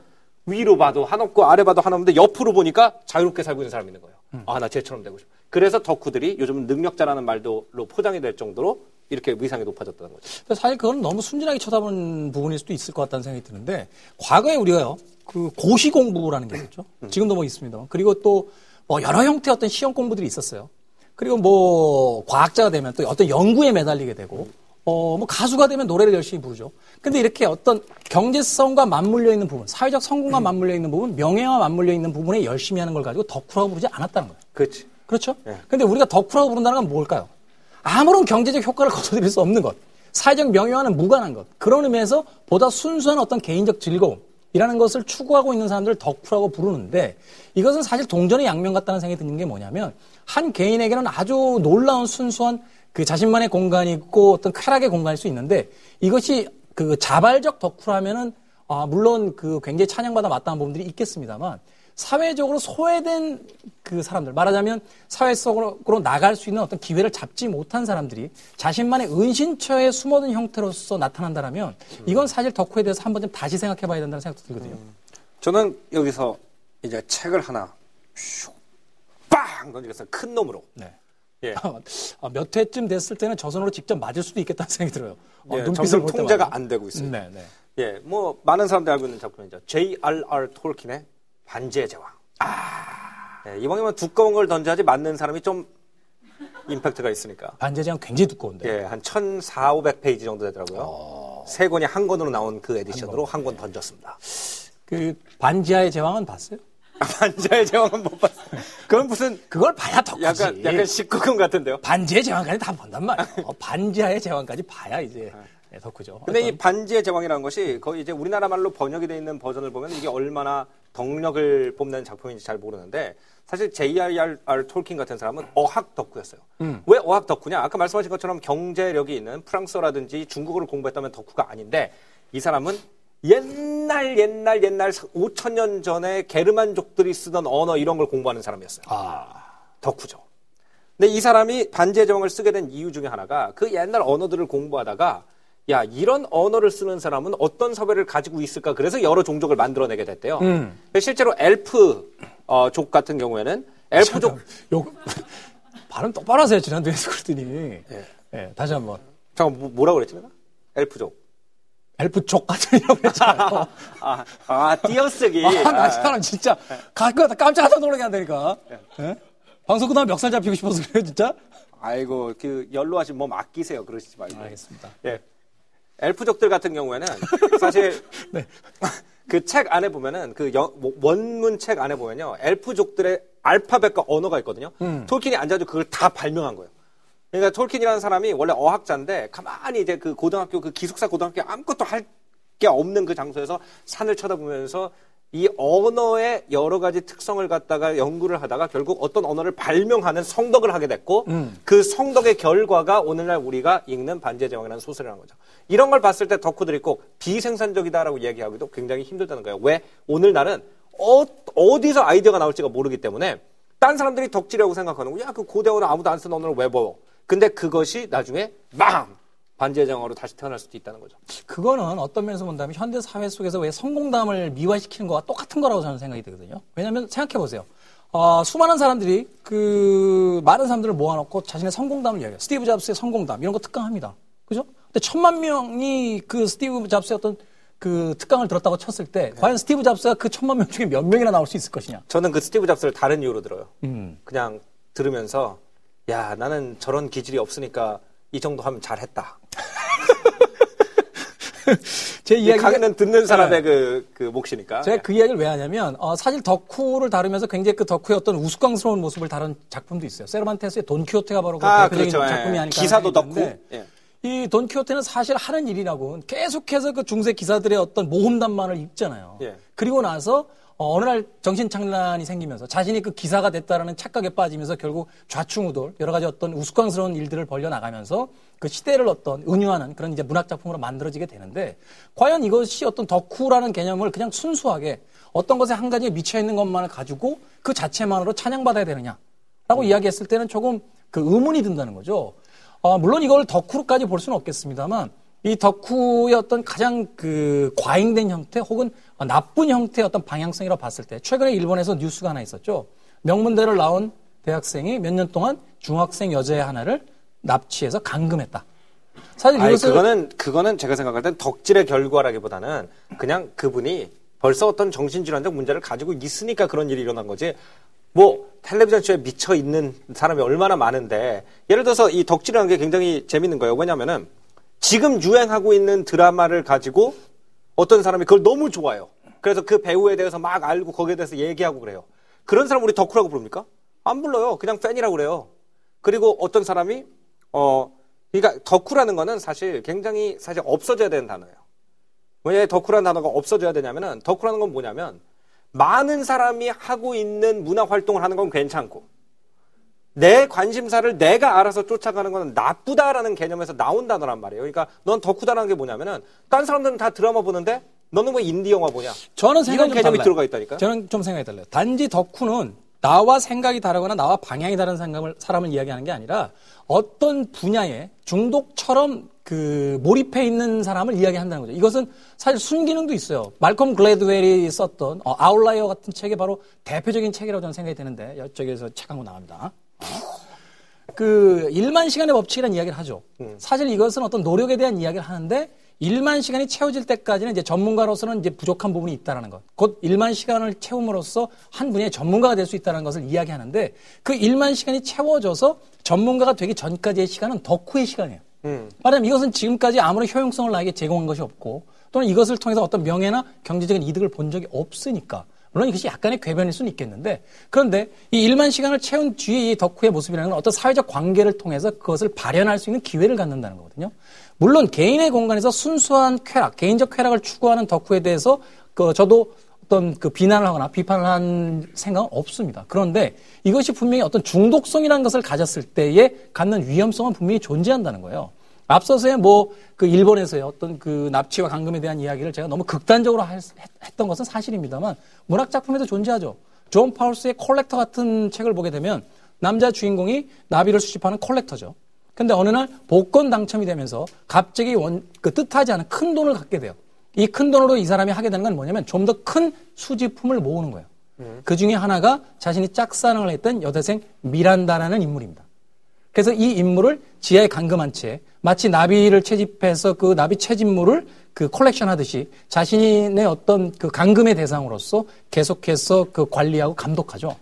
위로 봐도 한없고 아래 봐도 한없는데 옆으로 보니까 자유롭게 살고 있는 사람이 있는 거예요. 아, 나 쟤처럼 되고 싶어. 그래서 덕후들이 요즘 능력자라는 말도로 포장이 될 정도로 이렇게 위상이 높아졌다는 거죠. 사실 그건 너무 순진하게 쳐다보는 부분일 수도 있을 것 같다는 생각이 드는데 과거에 우리가요 그 고시 공부라는 게 있었죠. 지금도 뭐 있습니다. 그리고 또 뭐 여러 형태의 어떤 시험 공부들이 있었어요. 그리고 뭐 과학자가 되면 또 어떤 연구에 매달리게 되고 어 뭐 가수가 되면 노래를 열심히 부르죠. 근데 이렇게 어떤 경제성과 맞물려 있는 부분, 사회적 성공과 맞물려 있는 부분, 명예와 맞물려 있는 부분에 열심히 하는 걸 가지고 덕후라고 부르지 않았다는 거예요. 그렇지. 그렇죠? 네. 근데 우리가 덕후라고 부른다는 건 뭘까요? 아무런 경제적 효과를 거둬들일 수 없는 것. 사회적 명예와는 무관한 것. 그런 의미에서 보다 순수한 어떤 개인적 즐거움이라는 것을 추구하고 있는 사람들을 덕후라고 부르는데 이것은 사실 동전의 양면 같다는 생각이 드는 게 뭐냐면 한 개인에게는 아주 놀라운 순수한 그 자신만의 공간이 있고 어떤 쾌락의 공간일 수 있는데 이것이 그 자발적 덕후라면은 아, 물론 그 굉장히 찬양받아 마땅한 부분들이 있겠습니다만 사회적으로 소외된 그 사람들 말하자면 사회 속으로 나갈 수 있는 어떤 기회를 잡지 못한 사람들이 자신만의 은신처에 숨어든 형태로서 나타난다면 이건 사실 덕후에 대해서 한번 좀 다시 생각해 봐야 된다는 생각도 들거든요. 저는 여기서 이제 책을 하나 슉, 빵 던지겠어요. 큰 놈으로. 네. 예. 아, 몇 회쯤 됐을 때는 저 손으로 직접 맞을 수도 있겠다는 생각이 들어요. 어, 예, 눈빛을 볼 통제가. 안 되고 있어요. 네, 네. 예, 뭐 많은 사람들이 알고 있는 작품이죠. J.R.R. 톨킨의 반지의 제왕. 아, 예, 이왕이면 두꺼운 걸 던져야지 맞는 사람이 좀 임팩트가 있으니까. 반제왕 굉장히 두꺼운데. 예, 한 1,400, 500페이지 정도 되더라고요. 세 권이 한 권으로 나온 그 edition으로 한 권 던졌습니다. 그 반지하의 제왕은 봤어요? 반지의 제왕은 못 봤어요. 그건 무슨 그걸 봐야 덕후지. 약간 약간 19금 같은데요. 반지의 제왕까지 다 본단 말이야. 어, 반지하의 제왕까지 봐야 이제 네, 덕후죠. 근데 이 어떤- 반지의 제왕이라는 것이 거의 이제 우리나라 말로 번역이 돼 있는 버전을 보면 이게 얼마나 덕력을 뽐내는 작품인지 잘 모르는데 사실 J.R.R. 톨킨 같은 사람은 어학 덕후였어요. 왜 어학 덕후냐? 아까 말씀하신 것처럼 경제력이 있는 프랑스어라든지 중국어를 공부했다면 덕후가 아닌데 이 사람은 옛 날 옛날 옛날 5천 년 전에 게르만족들이 쓰던 언어 이런 걸 공부하는 사람이었어요. 아, 덕후죠. 근데 이 사람이 반지의 제왕을 쓰게 된 이유 중에 하나가 그 옛날 언어들을 공부하다가 야 이런 언어를 쓰는 사람은 어떤 사회를 가지고 있을까 그래서 여러 종족을 만들어내게 됐대요. 음. 실제로 엘프 어, 족 같은 경우에는 엘프족 요 발음 똑바로 하세요. 지난주에서 그랬더니. 예, 다시 한번. 잠깐 뭐, 뭐라고 그랬지 내가? 엘프족. 엘프족 같은 이라고 그랬잖아요. 아, 아 띄어쓰기. 아, 나 아, 사람 진짜 가끔 깜짝 놀라게 한다니까. 예? 방송 끝나면 멱살 잡히고 싶어서 그래요, 진짜? 아이고 그 연로하신 몸 아끼세요 그러시지 말고. 알겠습니다. 예. 엘프족들 같은 경우에는 사실 네. 그 책 안에 보면은 그 영- 뭐 원문 책 안에 보면요 엘프족들의 알파벳과 언어가 있거든요. 음. 톨킨이 앉아서 그걸 다 발명한 거예요. 그러니까 톨킨이라는 사람이 원래 어학자인데 가만히 이제 그 고등학교 그 기숙사 고등학교 아무것도 할 게 없는 그 장소에서 산을 쳐다보면서 이 언어의 여러 가지 특성을 갖다가 연구를 하다가 결국 어떤 언어를 발명하는 성덕을 하게 됐고 음. 그 성덕의 결과가 오늘날 우리가 읽는 반지의 제왕이라는 소설이라는 거죠. 이런 걸 봤을 때 덕후들이 꼭 비생산적이다라고 얘기하기도 굉장히 힘들다는 거예요. 왜? 오늘날은 어, 디서 아이디어가 나올지가 모르기 때문에 딴 사람들이 덕질이라고 생각하는 거야. 그 고대 언어 아무도 안 쓰는 언어를 왜 배워? 근데 그것이 나중에 빵! 반지의 제왕으로 다시 태어날 수도 있다는 거죠. 그거는 어떤 면에서 본다면 현대 사회 속에서 왜 성공담을 미화시키는 거와 똑같은 거라고 저는 생각이 되거든요. 왜냐하면 생각해 보세요. 어, 수많은 사람들이 그 많은 사람들을 모아놓고 자신의 성공담을 이야기해요. 스티브 잡스의 성공담 이런 거 특강합니다. 그죠? 근데 천만 명이 그 스티브 잡스의 어떤 그 특강을 들었다고 쳤을 때 과연 스티브 잡스가 그 천만 명 중에 몇 명이나 나올 수 있을 것이냐? 저는 그 스티브 잡스를 다른 이유로 들어요. 음. 그냥 들으면서 야 나는 저런 기질이 없으니까 이 정도 하면 잘했다. 제이 이야기가 강의는 듣는 사람의 네. 그, 그 몫이니까. 제가 그 이야기를 왜 하냐면 어, 사실 덕후를 다루면서 굉장히 그 덕후의 어떤 우스꽝스러운 모습을 다룬 작품도 있어요. 세르반테스의 돈키호테가 바로 그 아, 대표적인 그렇죠. 예. 작품이 아닐까 기사도 덕후. 예. 이 돈키호테는 사실 하는 일이라고 계속해서 그 중세 기사들의 어떤 모험담만을 읽잖아요. 예. 그리고 나서 어, 느날 정신 착란이 생기면서 자신이 그 기사가 됐다라는 착각에 빠지면서 결국 좌충우돌 여러 가지 어떤 우스꽝스러운 일들을 벌려 나가면서 그 시대를 어떤 은유하는 그런 이제 문학 작품으로 만들어지게 되는데 과연 이것이 어떤 덕후라는 개념을 그냥 순수하게 어떤 것에 한 가지에 미쳐 있는 것만을 가지고 그 자체만으로 찬양받아야 되느냐라고 이야기했을 때는 조금 그 의문이 든다는 거죠. 어, 물론 이걸 덕후로까지 볼 수는 없겠습니다만 이 덕후의 어떤 가장 그 과잉된 형태 혹은 나쁜 형태의 어떤 방향성이라고 봤을 때 최근에 일본에서 뉴스가 하나 있었죠. 명문대를 나온 대학생이 몇 년 동안 중학생 여자 하나를 납치해서 감금했다. 사실 아니, 이것을 그거는, 그거는 제가 생각할 땐 덕질의 결과라기보다는 그냥 그분이 벌써 어떤 정신질환적 문제를 가지고 있으니까 그런 일이 일어난 거지. 뭐, 텔레비전 쇼에 미쳐 있는 사람이 얼마나 많은데, 예를 들어서 이 덕질이라는 게 굉장히 재밌는 거예요. 왜냐면은, 지금 유행하고 있는 드라마를 가지고 어떤 사람이 그걸 너무 좋아해요. 그래서 그 배우에 대해서 막 알고 거기에 대해서 얘기하고 그래요. 그런 사람 우리 덕후라고 부릅니까? 안 불러요. 그냥 팬이라고 그래요. 그리고 어떤 사람이 어 그러니까 덕후라는 거는 사실 굉장히 사실 없어져야 되는 단어예요. 왜 덕후라는 단어가 없어져야 되냐면은 덕후라는 건 뭐냐면 많은 사람이 하고 있는 문화 활동을 하는 건 괜찮고 내 관심사를 내가 알아서 쫓아가는 건 나쁘다라는 개념에서 나온 단어란 말이에요. 그러니까 넌 덕후다라는 게 뭐냐면은 딴 사람들은 다 드라마 보는데 너는 왜 인디 영화 보냐? 저는 생각이 이런 좀 개념이 달라요. 들어가 있다니까. 저는 좀 생각이 달라요. 단지 덕후는 나와 생각이 다르거나 나와 방향이 다른 생각을 사람을 이야기하는 게 아니라 어떤 분야에 중독처럼 그 몰입해 있는 사람을 이야기한다는 거죠. 이것은 사실 순기능도 있어요. 말콤 글래드웰이 썼던 어, Outlier 같은 책이 바로 대표적인 책이라고 저는 생각이 드는데 이쪽에서 책 한 권 나갑니다. 그 1만 시간의 법칙이라는 이야기를 하죠. 사실 이것은 어떤 노력에 대한 이야기를 하는데 1만 시간이 채워질 때까지는 이제 전문가로서는 이제 부족한 부분이 있다라는 것. 곧 1만 시간을 채움으로써 한 분야의 전문가가 될 수 있다는 것을 이야기하는데 그 1만 시간이 채워져서 전문가가 되기 전까지의 시간은 덕후의 시간이에요. 음. 말하자면 이것은 지금까지 아무런 효용성을 나에게 제공한 것이 없고 또는 이것을 통해서 어떤 명예나 경제적인 이득을 본 적이 없으니까 물론 이것이 약간의 궤변일 수는 있겠는데 그런데 이 일만 시간을 채운 뒤에 이 덕후의 모습이라는 건 어떤 사회적 관계를 통해서 그것을 발현할 수 있는 기회를 갖는다는 거거든요. 물론 개인의 공간에서 순수한 쾌락, 개인적 쾌락을 추구하는 덕후에 대해서 그 저도 어떤 그 비난을 하거나 비판을 한 생각은 없습니다. 그런데 이것이 분명히 어떤 중독성이라는 것을 가졌을 때에 갖는 위험성은 분명히 존재한다는 거예요. 앞서서의 뭐 그 일본에서의 어떤 그 납치와 감금에 대한 이야기를 제가 너무 극단적으로 했, 던 것은 사실입니다만 문학 작품에도 존재하죠. 존 파울스의 Collector 같은 책을 보게 되면 남자 주인공이 나비를 수집하는 collector죠. 근데 어느 날 복권 당첨이 되면서 갑자기 원, 그 뜻하지 않은 큰 돈을 갖게 돼요. 이 큰 돈으로 이 사람이 하게 되는 건 뭐냐면 좀 더 큰 수집품을 모으는 거예요. 그 중에 하나가 자신이 짝사랑을 했던 여대생 미란다라는 인물입니다. 그래서 이 인물을 지하에 감금한 채 마치 나비를 채집해서 그 나비 채집물을 그 컬렉션 하듯이 자신의 어떤 그 감금의 대상으로서 계속해서 그 관리하고 감독하죠.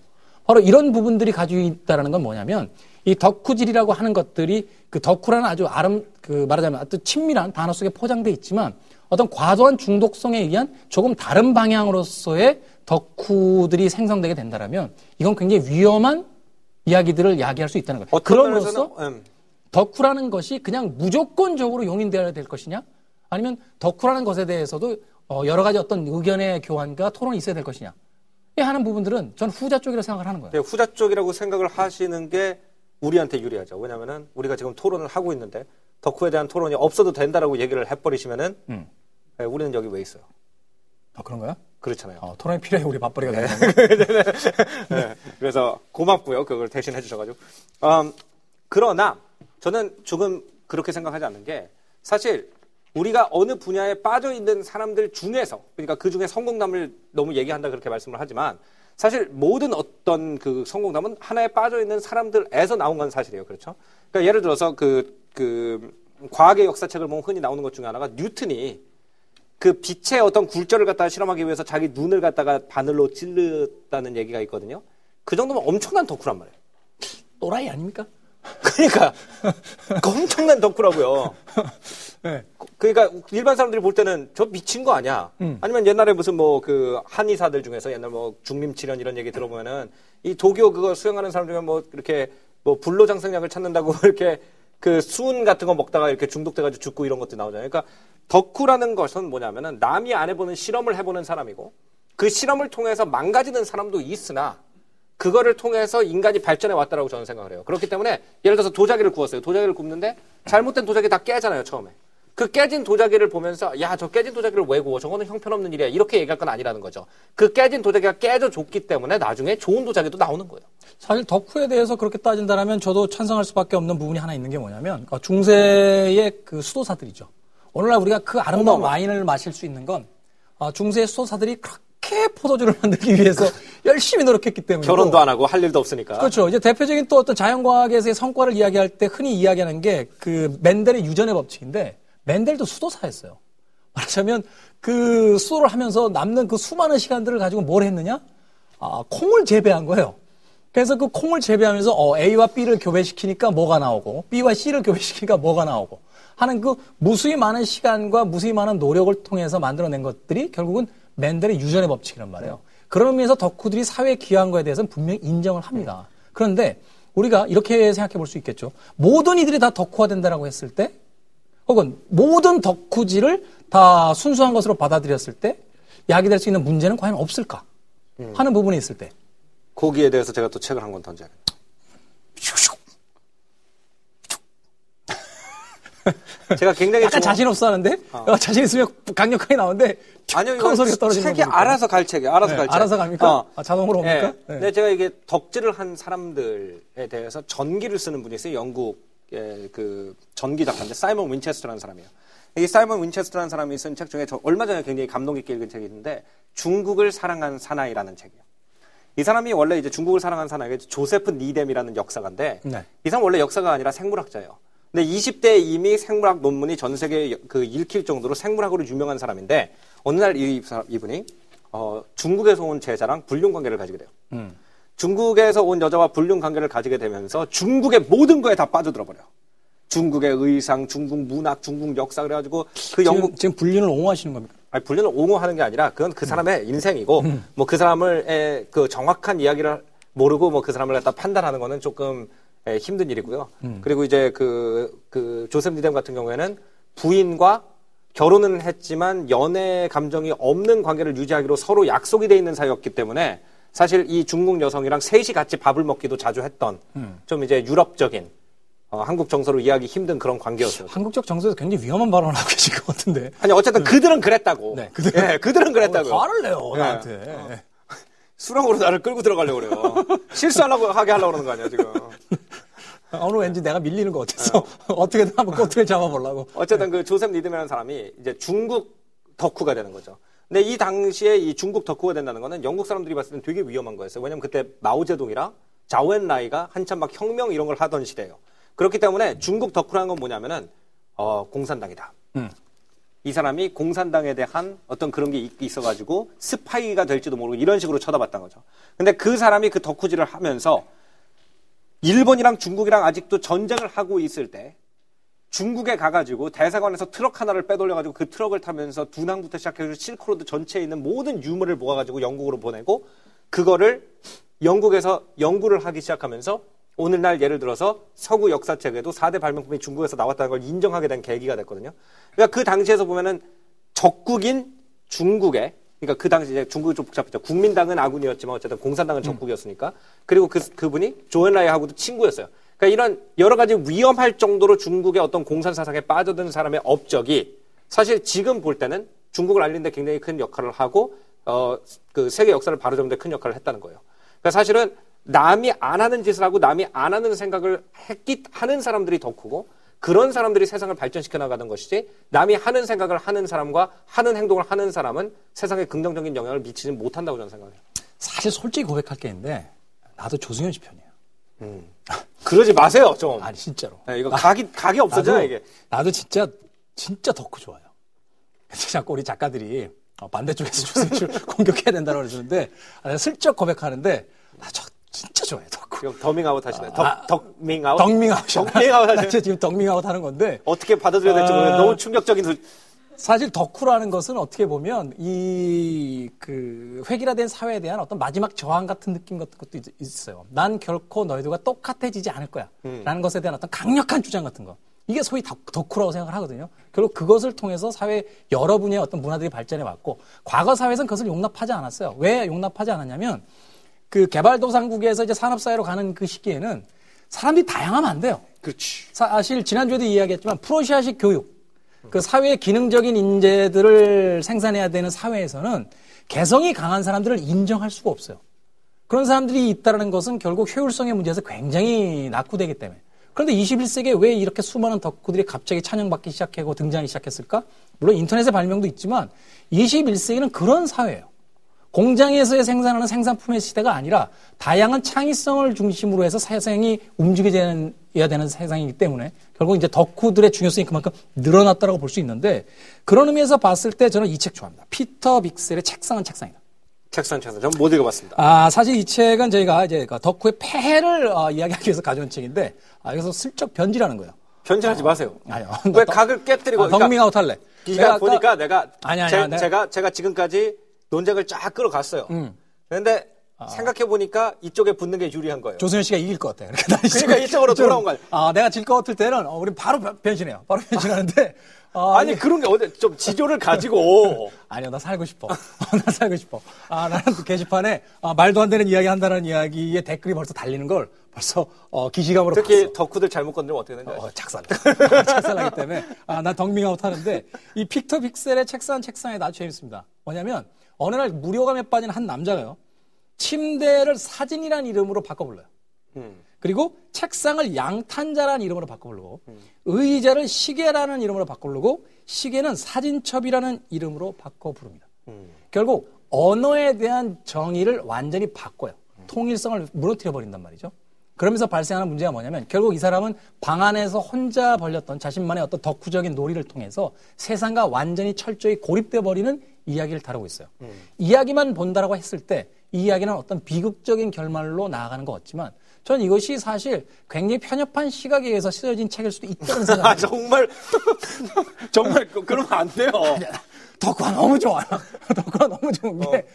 바로 이런 부분들이 가지고 있다는 건 뭐냐면 이 덕후질이라고 하는 것들이 그 덕후라는 아주 아름 그 말하자면 아주 친밀한 단어 속에 포장돼 있지만 어떤 과도한 중독성에 의한 조금 다른 방향으로서의 덕후들이 생성되게 된다라면 이건 굉장히 위험한 이야기들을 야기할 수 있다는 거예요. 그럼으로써 음, 덕후라는 것이 그냥 무조건적으로 용인되어야 될 것이냐? 아니면 덕후라는 것에 대해서도 어, 여러 가지 어떤 의견의 교환과 토론이 있어야 될 것이냐? 이 하는 부분들은 전 후자 쪽이라고 생각을 하는 거예요. 네, 후자 쪽이라고 생각을 하시는 게 우리한테 유리하죠. 왜냐면은 우리가 지금 토론을 하고 있는데 덕후에 대한 토론이 없어도 된다라고 얘기를 해버리시면은 음. 네, 우리는 여기 왜 있어요? 아, 그런가요? 그렇잖아요. 어, 토론이 필요해 우리 맞벌이가 되는 거예요. 네, 그래서 고맙고요. 그걸 대신 해 주셔가지고. 음, 그러나 저는 조금 그렇게 생각하지 않는 게 사실 우리가 어느 분야에 빠져 있는 사람들 중에서 그러니까 그 중에 성공담을 너무 얘기한다 그렇게 말씀을 하지만 사실 모든 어떤 그 성공담은 하나에 빠져 있는 사람들에서 나온 건 사실이에요. 그렇죠? 그러니까 예를 들어서 그, 그 과학의 역사책을 보면 흔히 나오는 것 중에 하나가 뉴턴이 그 빛의 어떤 굴절을 갖다가 실험하기 위해서 자기 눈을 갖다가 바늘로 찔렀다는 얘기가 있거든요. 그 정도면 엄청난 덕후란 말이에요. 또라이 아닙니까? 그러니까 그 엄청난 덕후라고요. 네. 그러니까 일반 사람들이 볼 때는 저 미친 거 아니야? 음. 아니면 옛날에 무슨 뭐 그 한의사들 중에서 옛날 뭐 중림치련 이런 얘기 들어보면은 이 도교 그거 수행하는 사람 중에 뭐 이렇게 뭐 불로장생약을 찾는다고 이렇게 그 수은 같은 거 먹다가 이렇게 중독돼가지고 죽고 이런 것도 나오잖아요. 그러니까 덕후라는 것은 뭐냐면은 남이 안 해보는 실험을 해보는 사람이고 그 실험을 통해서 망가지는 사람도 있으나 그거를 통해서 인간이 발전해 왔다라고 저는 생각을 해요. 그렇기 때문에 예를 들어서 도자기를 구웠어요. 도자기를 굽는데 잘못된 도자기 다 깨잖아요, 처음에. 그 깨진 도자기를 보면서 야, 저 깨진 도자기를 왜 구워? 저거는 형편없는 일이야. 이렇게 얘기할 건 아니라는 거죠. 그 깨진 도자기가 깨져 줬기 때문에 나중에 좋은 도자기도 나오는 거예요. 사실 덕후에 대해서 그렇게 따진다면 저도 찬성할 수밖에 없는 부분이 하나 있는 게 뭐냐면 어, 중세의 그 수도사들이죠. 오늘날 우리가 그 아름다운 어마어마. 와인을 마실 수 있는 건 어, 중세의 수도사들이 그렇게 포도주를 만들기 위해서 열심히 노력했기 때문에 결혼도 안 하고 할 일도 없으니까. 그렇죠. 이제 대표적인 또 어떤 자연과학에서의 성과를 이야기할 때 흔히 이야기하는 게그 멘델의 유전의 법칙인데 멘델도 수도사였어요. 말하자면 그 수도를 하면서 남는 그 수많은 시간들을 가지고 뭘 했느냐? 아, 콩을 재배한 거예요. 그래서 그 콩을 재배하면서 어, A와 B를 교배시키니까 뭐가 나오고 B와 C를 교배시키니까 뭐가 나오고 하는 그 무수히 많은 시간과 무수히 많은 노력을 통해서 만들어낸 것들이 결국은 맨델의 유전의 법칙이란 말이에요. 그런 의미에서 덕후들이 사회에 기여한 거에 대해서는 분명히 인정을 합니다. 그런데 우리가 이렇게 생각해 볼 수 있겠죠. 모든 이들이 다 덕후가 된다라고 했을 때 혹은 모든 덕후질을 다 순수한 것으로 받아들였을 때 야기될 수 있는 문제는 과연 없을까 하는 부분이 있을 때 거기에 대해서 제가 또 책을 한 권 던져야겠다. 제가 굉장히 약간 좋아- 자신 없어 하는데 어, 자신 있으면 강력하게 나오는데 아니요, 툭 하는 소리가 떨어지는 책이 거 보니까. 알아서 갈 책이에요. 알아서 네, 갈 책. 알아서 갑니까? 아, 자동으로 옵니까? 예. 네. 근데 제가 이게 덕질을 한 사람들에 대해서 전기를 쓰는 분이 있어요. 영국 의그 전기 작가인데 사이먼 윈체스터라는 사람이에요. 이 사이먼 윈체스터라는 사람이 쓴 책 중에 저 얼마 전에 굉장히 감동 깊게 읽은 책이 있는데 중국을 사랑한 사나이라는 책이에요. 이 사람이 원래 이제 중국을 사랑한 사나이가 조세프 니뎀이라는 역사가인데 네. 이 사람 원래 역사가 아니라 생물학자예요. 근데 20대에 이미 생물학 논문이 전 세계에 그 읽힐 정도로 생물학으로 유명한 사람인데 어느 날 이, 이분이 어, 중국에서 온 제자랑 불륜 관계를 가지게 돼요. 음. 중국에서 온 여자와 불륜 관계를 가지게 되면서 중국의 모든 거에 다 빠져들어 버려요. 중국의 의상, 중국 문학, 중국 역사 그래가지고 그 영국 지금, 지금 불륜을 옹호하시는 겁니까? 아니, 불륜을 옹호하는 게 아니라 그건 그 사람의 인생이고 뭐그 사람을 에, 그 정확한 이야기를 모르고 뭐 그 사람을 갖다 판단하는 거는 조금 에, 힘든 일이고요. 그리고 이제 그, 그 조셉 리뎀 같은 경우에는 부인과 결혼은 했지만 연애 감정이 없는 관계를 유지하기로 서로 약속이 돼 있는 사이였기 때문에 사실 이 중국 여성이랑 셋이 같이 밥을 먹기도 자주 했던 좀 이제 유럽적인 어, 한국 정서로 이해하기 힘든 그런 관계였어요. 한국적 정서에서 굉장히 위험한 발언을 하고 계신 것 같은데. 아니 어쨌든 그들은 그랬다고. 네, 그들은- 예, 그들은 그랬다고요. 어, 화를 내요, 예. 나한테. 수렁으로 나를 끌고 들어가려고 그래요. 실수하려고 하게 하려고 그러는 거 아니야, 지금. 아, 오늘 왠지 내가 밀리는 것 같아서 어떻게든 한번 꼬투리를 잡아보려고. 어쨌든 그 조셉 리듬이라는 사람이 이제 중국 덕후가 되는 거죠. 근데 이 당시에 이 중국 덕후가 된다는 거는 영국 사람들이 봤을 땐 되게 위험한 거였어요. 왜냐면 그때 마오제동이랑 자오엔라이가 한참 막 혁명 이런 걸 하던 시대예요. 그렇기 때문에 중국 덕후라는 건 뭐냐면은 어, 공산당이다. 음. 이 사람이 공산당에 대한 어떤 그런 게 있- 있어가지고 스파이가 될지도 모르고 이런 식으로 쳐다봤던 거죠. 근데 그 사람이 그 덕후질을 하면서 일본이랑 중국이랑 아직도 전쟁을 하고 있을 때 중국에 가가지고 대사관에서 트럭 하나를 빼돌려가지고 그 트럭을 타면서 둔황부터 시작해서 실크로드 전체에 있는 모든 유물을 모아가지고 영국으로 보내고 그거를 영국에서 연구를 하기 시작하면서 오늘날 예를 들어서 서구 역사책에도 4대 발명품이 중국에서 나왔다는 걸 인정하게 된 계기가 됐거든요. 그러니까 그 당시에서 보면은 적국인 중국에 그러니까 그 당시 이제 중국이 좀 복잡했죠. 국민당은 아군이었지만 어쨌든 공산당은 적국이었으니까. 그리고 그 그분이 조앤라이하고도 친구였어요. 그러니까 이런 여러 가지 위험할 정도로 중국의 어떤 공산 사상에 빠져든 사람의 업적이 사실 지금 볼 때는 중국을 알리는데 굉장히 큰 역할을 하고 어 그 세계 역사를 바로잡는데 큰 역할을 했다는 거예요. 그러니까 사실은 남이 안 하는 짓을 하고 남이 안 하는 생각을 했기 하는 사람들이 더 크고 그런 사람들이 세상을 발전시켜 나가는 것이지 남이 하는 생각을 하는 사람과 하는 행동을 하는 사람은 세상에 긍정적인 영향을 미치지 못한다고 저는 생각해요. 사실 솔직히 고백할 게 있는데 나도 조승현 씨 편이에요. 그러지 마세요, 좀. 아니 진짜로. 네, 이거 각이 각이 없어져 나도, 이게. 나도 진짜 진짜 덕후 좋아요. 그래서 자꾸 우리 작가들이 어, 반대쪽에서 조승현 씨를 공격해야 된다고 그러시는데 아, 내가 슬쩍 고백하는데 나 저 진짜 좋아해요 덕후. 지금 더밍아웃 하시네. 덕 아, 덕밍아웃. 덕밍아웃. 덕밍아웃 나. 진짜 지금 덕밍아웃 하는 건데 어떻게 받아들여야 될지 모르겠는데 아. 너무 충격적인 소... 사실 덕후라는 것은 어떻게 보면 이 그 획일화된 사회에 대한 어떤 마지막 저항 같은 느낌 같은 것도 있- 있어요. 난 결코 너희들과 똑같아지지 않을 거야. 라는 것에 대한 어떤 강력한 주장 같은 거. 이게 소위 덕- 덕후라고 생각을 하거든요. 결국 그것을 통해서 사회 여러 분야의 어떤 문화들이 발전해 왔고 과거 사회에서는 그것을 용납하지 않았어요. 왜 용납하지 않았냐면 그 개발도상국에서 이제 산업사회로 가는 그 시기에는 사람들이 다양하면 안 돼요. 그렇지. 사실 지난주에도 이야기했지만 프로시아식 교육, 그 사회의 기능적인 인재들을 생산해야 되는 사회에서는 개성이 강한 사람들을 인정할 수가 없어요. 그런 사람들이 있다는 것은 결국 효율성의 문제에서 굉장히 낙후되기 때문에. 그런데 21세기에 왜 이렇게 수많은 덕후들이 갑자기 찬양받기 시작하고 등장하기 시작했을까? 물론 인터넷의 발명도 있지만 21세기는 그런 사회예요. 공장에서의 생산하는 생산품의 시대가 아니라 다양한 창의성을 중심으로 해서 세상이 움직여야 되는 세상이기 때문에 결국 이제 덕후들의 중요성이 그만큼 늘어났다고 볼 수 있는데 그런 의미에서 봤을 때 저는 이 책 좋아합니다. 피터 빅셀의 책상은 책상이다. 책상 책상. 저는 못 읽어봤습니다. 아, 사실 이 책은 저희가 이제 그 덕후의 폐해를 어, 이야기하기 위해서 가져온 책인데 아, 여기서 슬쩍 변질하는 거예요. 편지하지 마세요. 아니요. 왜 각을 깨뜨리고? 아, 덕밍아웃 할래. 네가 보니까 아까- 내가 아니, 아니, 제, 아니, 내가- 가 제가 지금까지 논쟁을 쫙 끌어갔어요. 음. 그런데 생각해 보니까 이쪽에 붙는 게 유리한 거예요. 조승현 씨가 이길 것 같아. 그러니까, 난 그러니까 이쪽으로 돌아온 거야. 아, 내가 질 것 같을 때는 어, 우리 바로 변- 변신해요. 바로 변신하는데 어, 아니 이게- 그런 게 어디 좀 지조를 가지고 아니요, 나 살고 싶어. 나 살고 싶어. 아, 나는 그 게시판에 아, 말도 안 되는 이야기 한다는 이야기에 댓글이 벌써 달리는 걸 벌써 어, 기시감으로 특히 봤어. 덕후들 잘못 건드리면 어떻게 되는지? 어, 착살. 착살하기 때문에 아, 난 덕밍아웃 하는데 이 픽터 빅셀의 책상 책상에 아주 재밌습니다. 뭐냐면 어느 날 무료감에 빠진 한 남자가요. 침대를 사진이라는 이름으로 바꿔 불러요. 음. 그리고 책상을 양탄자라는 이름으로 바꿔 부르고 의자를 시계라는 이름으로 바꿔 부르고 시계는 사진첩이라는 이름으로 바꿔 부릅니다. 결국 언어에 대한 정의를 완전히 바꿔요. 통일성을 무너뜨려 버린단 말이죠. 그러면서 발생하는 문제가 뭐냐면 결국 이 사람은 방 안에서 혼자 벌렸던 자신만의 어떤 덕후적인 놀이를 통해서 세상과 완전히 철저히 고립돼 버리는 이야기를 다루고 있어요. 이야기만 본다라고 했을 때 이 이야기는 어떤 비극적인 결말로 나아가는 것 같지만 전 이것이 사실 굉장히 편협한 시각에 의해서 쓰여진 책일 수도 있다는 아, 생각이 정말, 정말, 그- 그러면 안 돼요. 덕후가 너무 좋아요. 덕후가 너무 좋은 게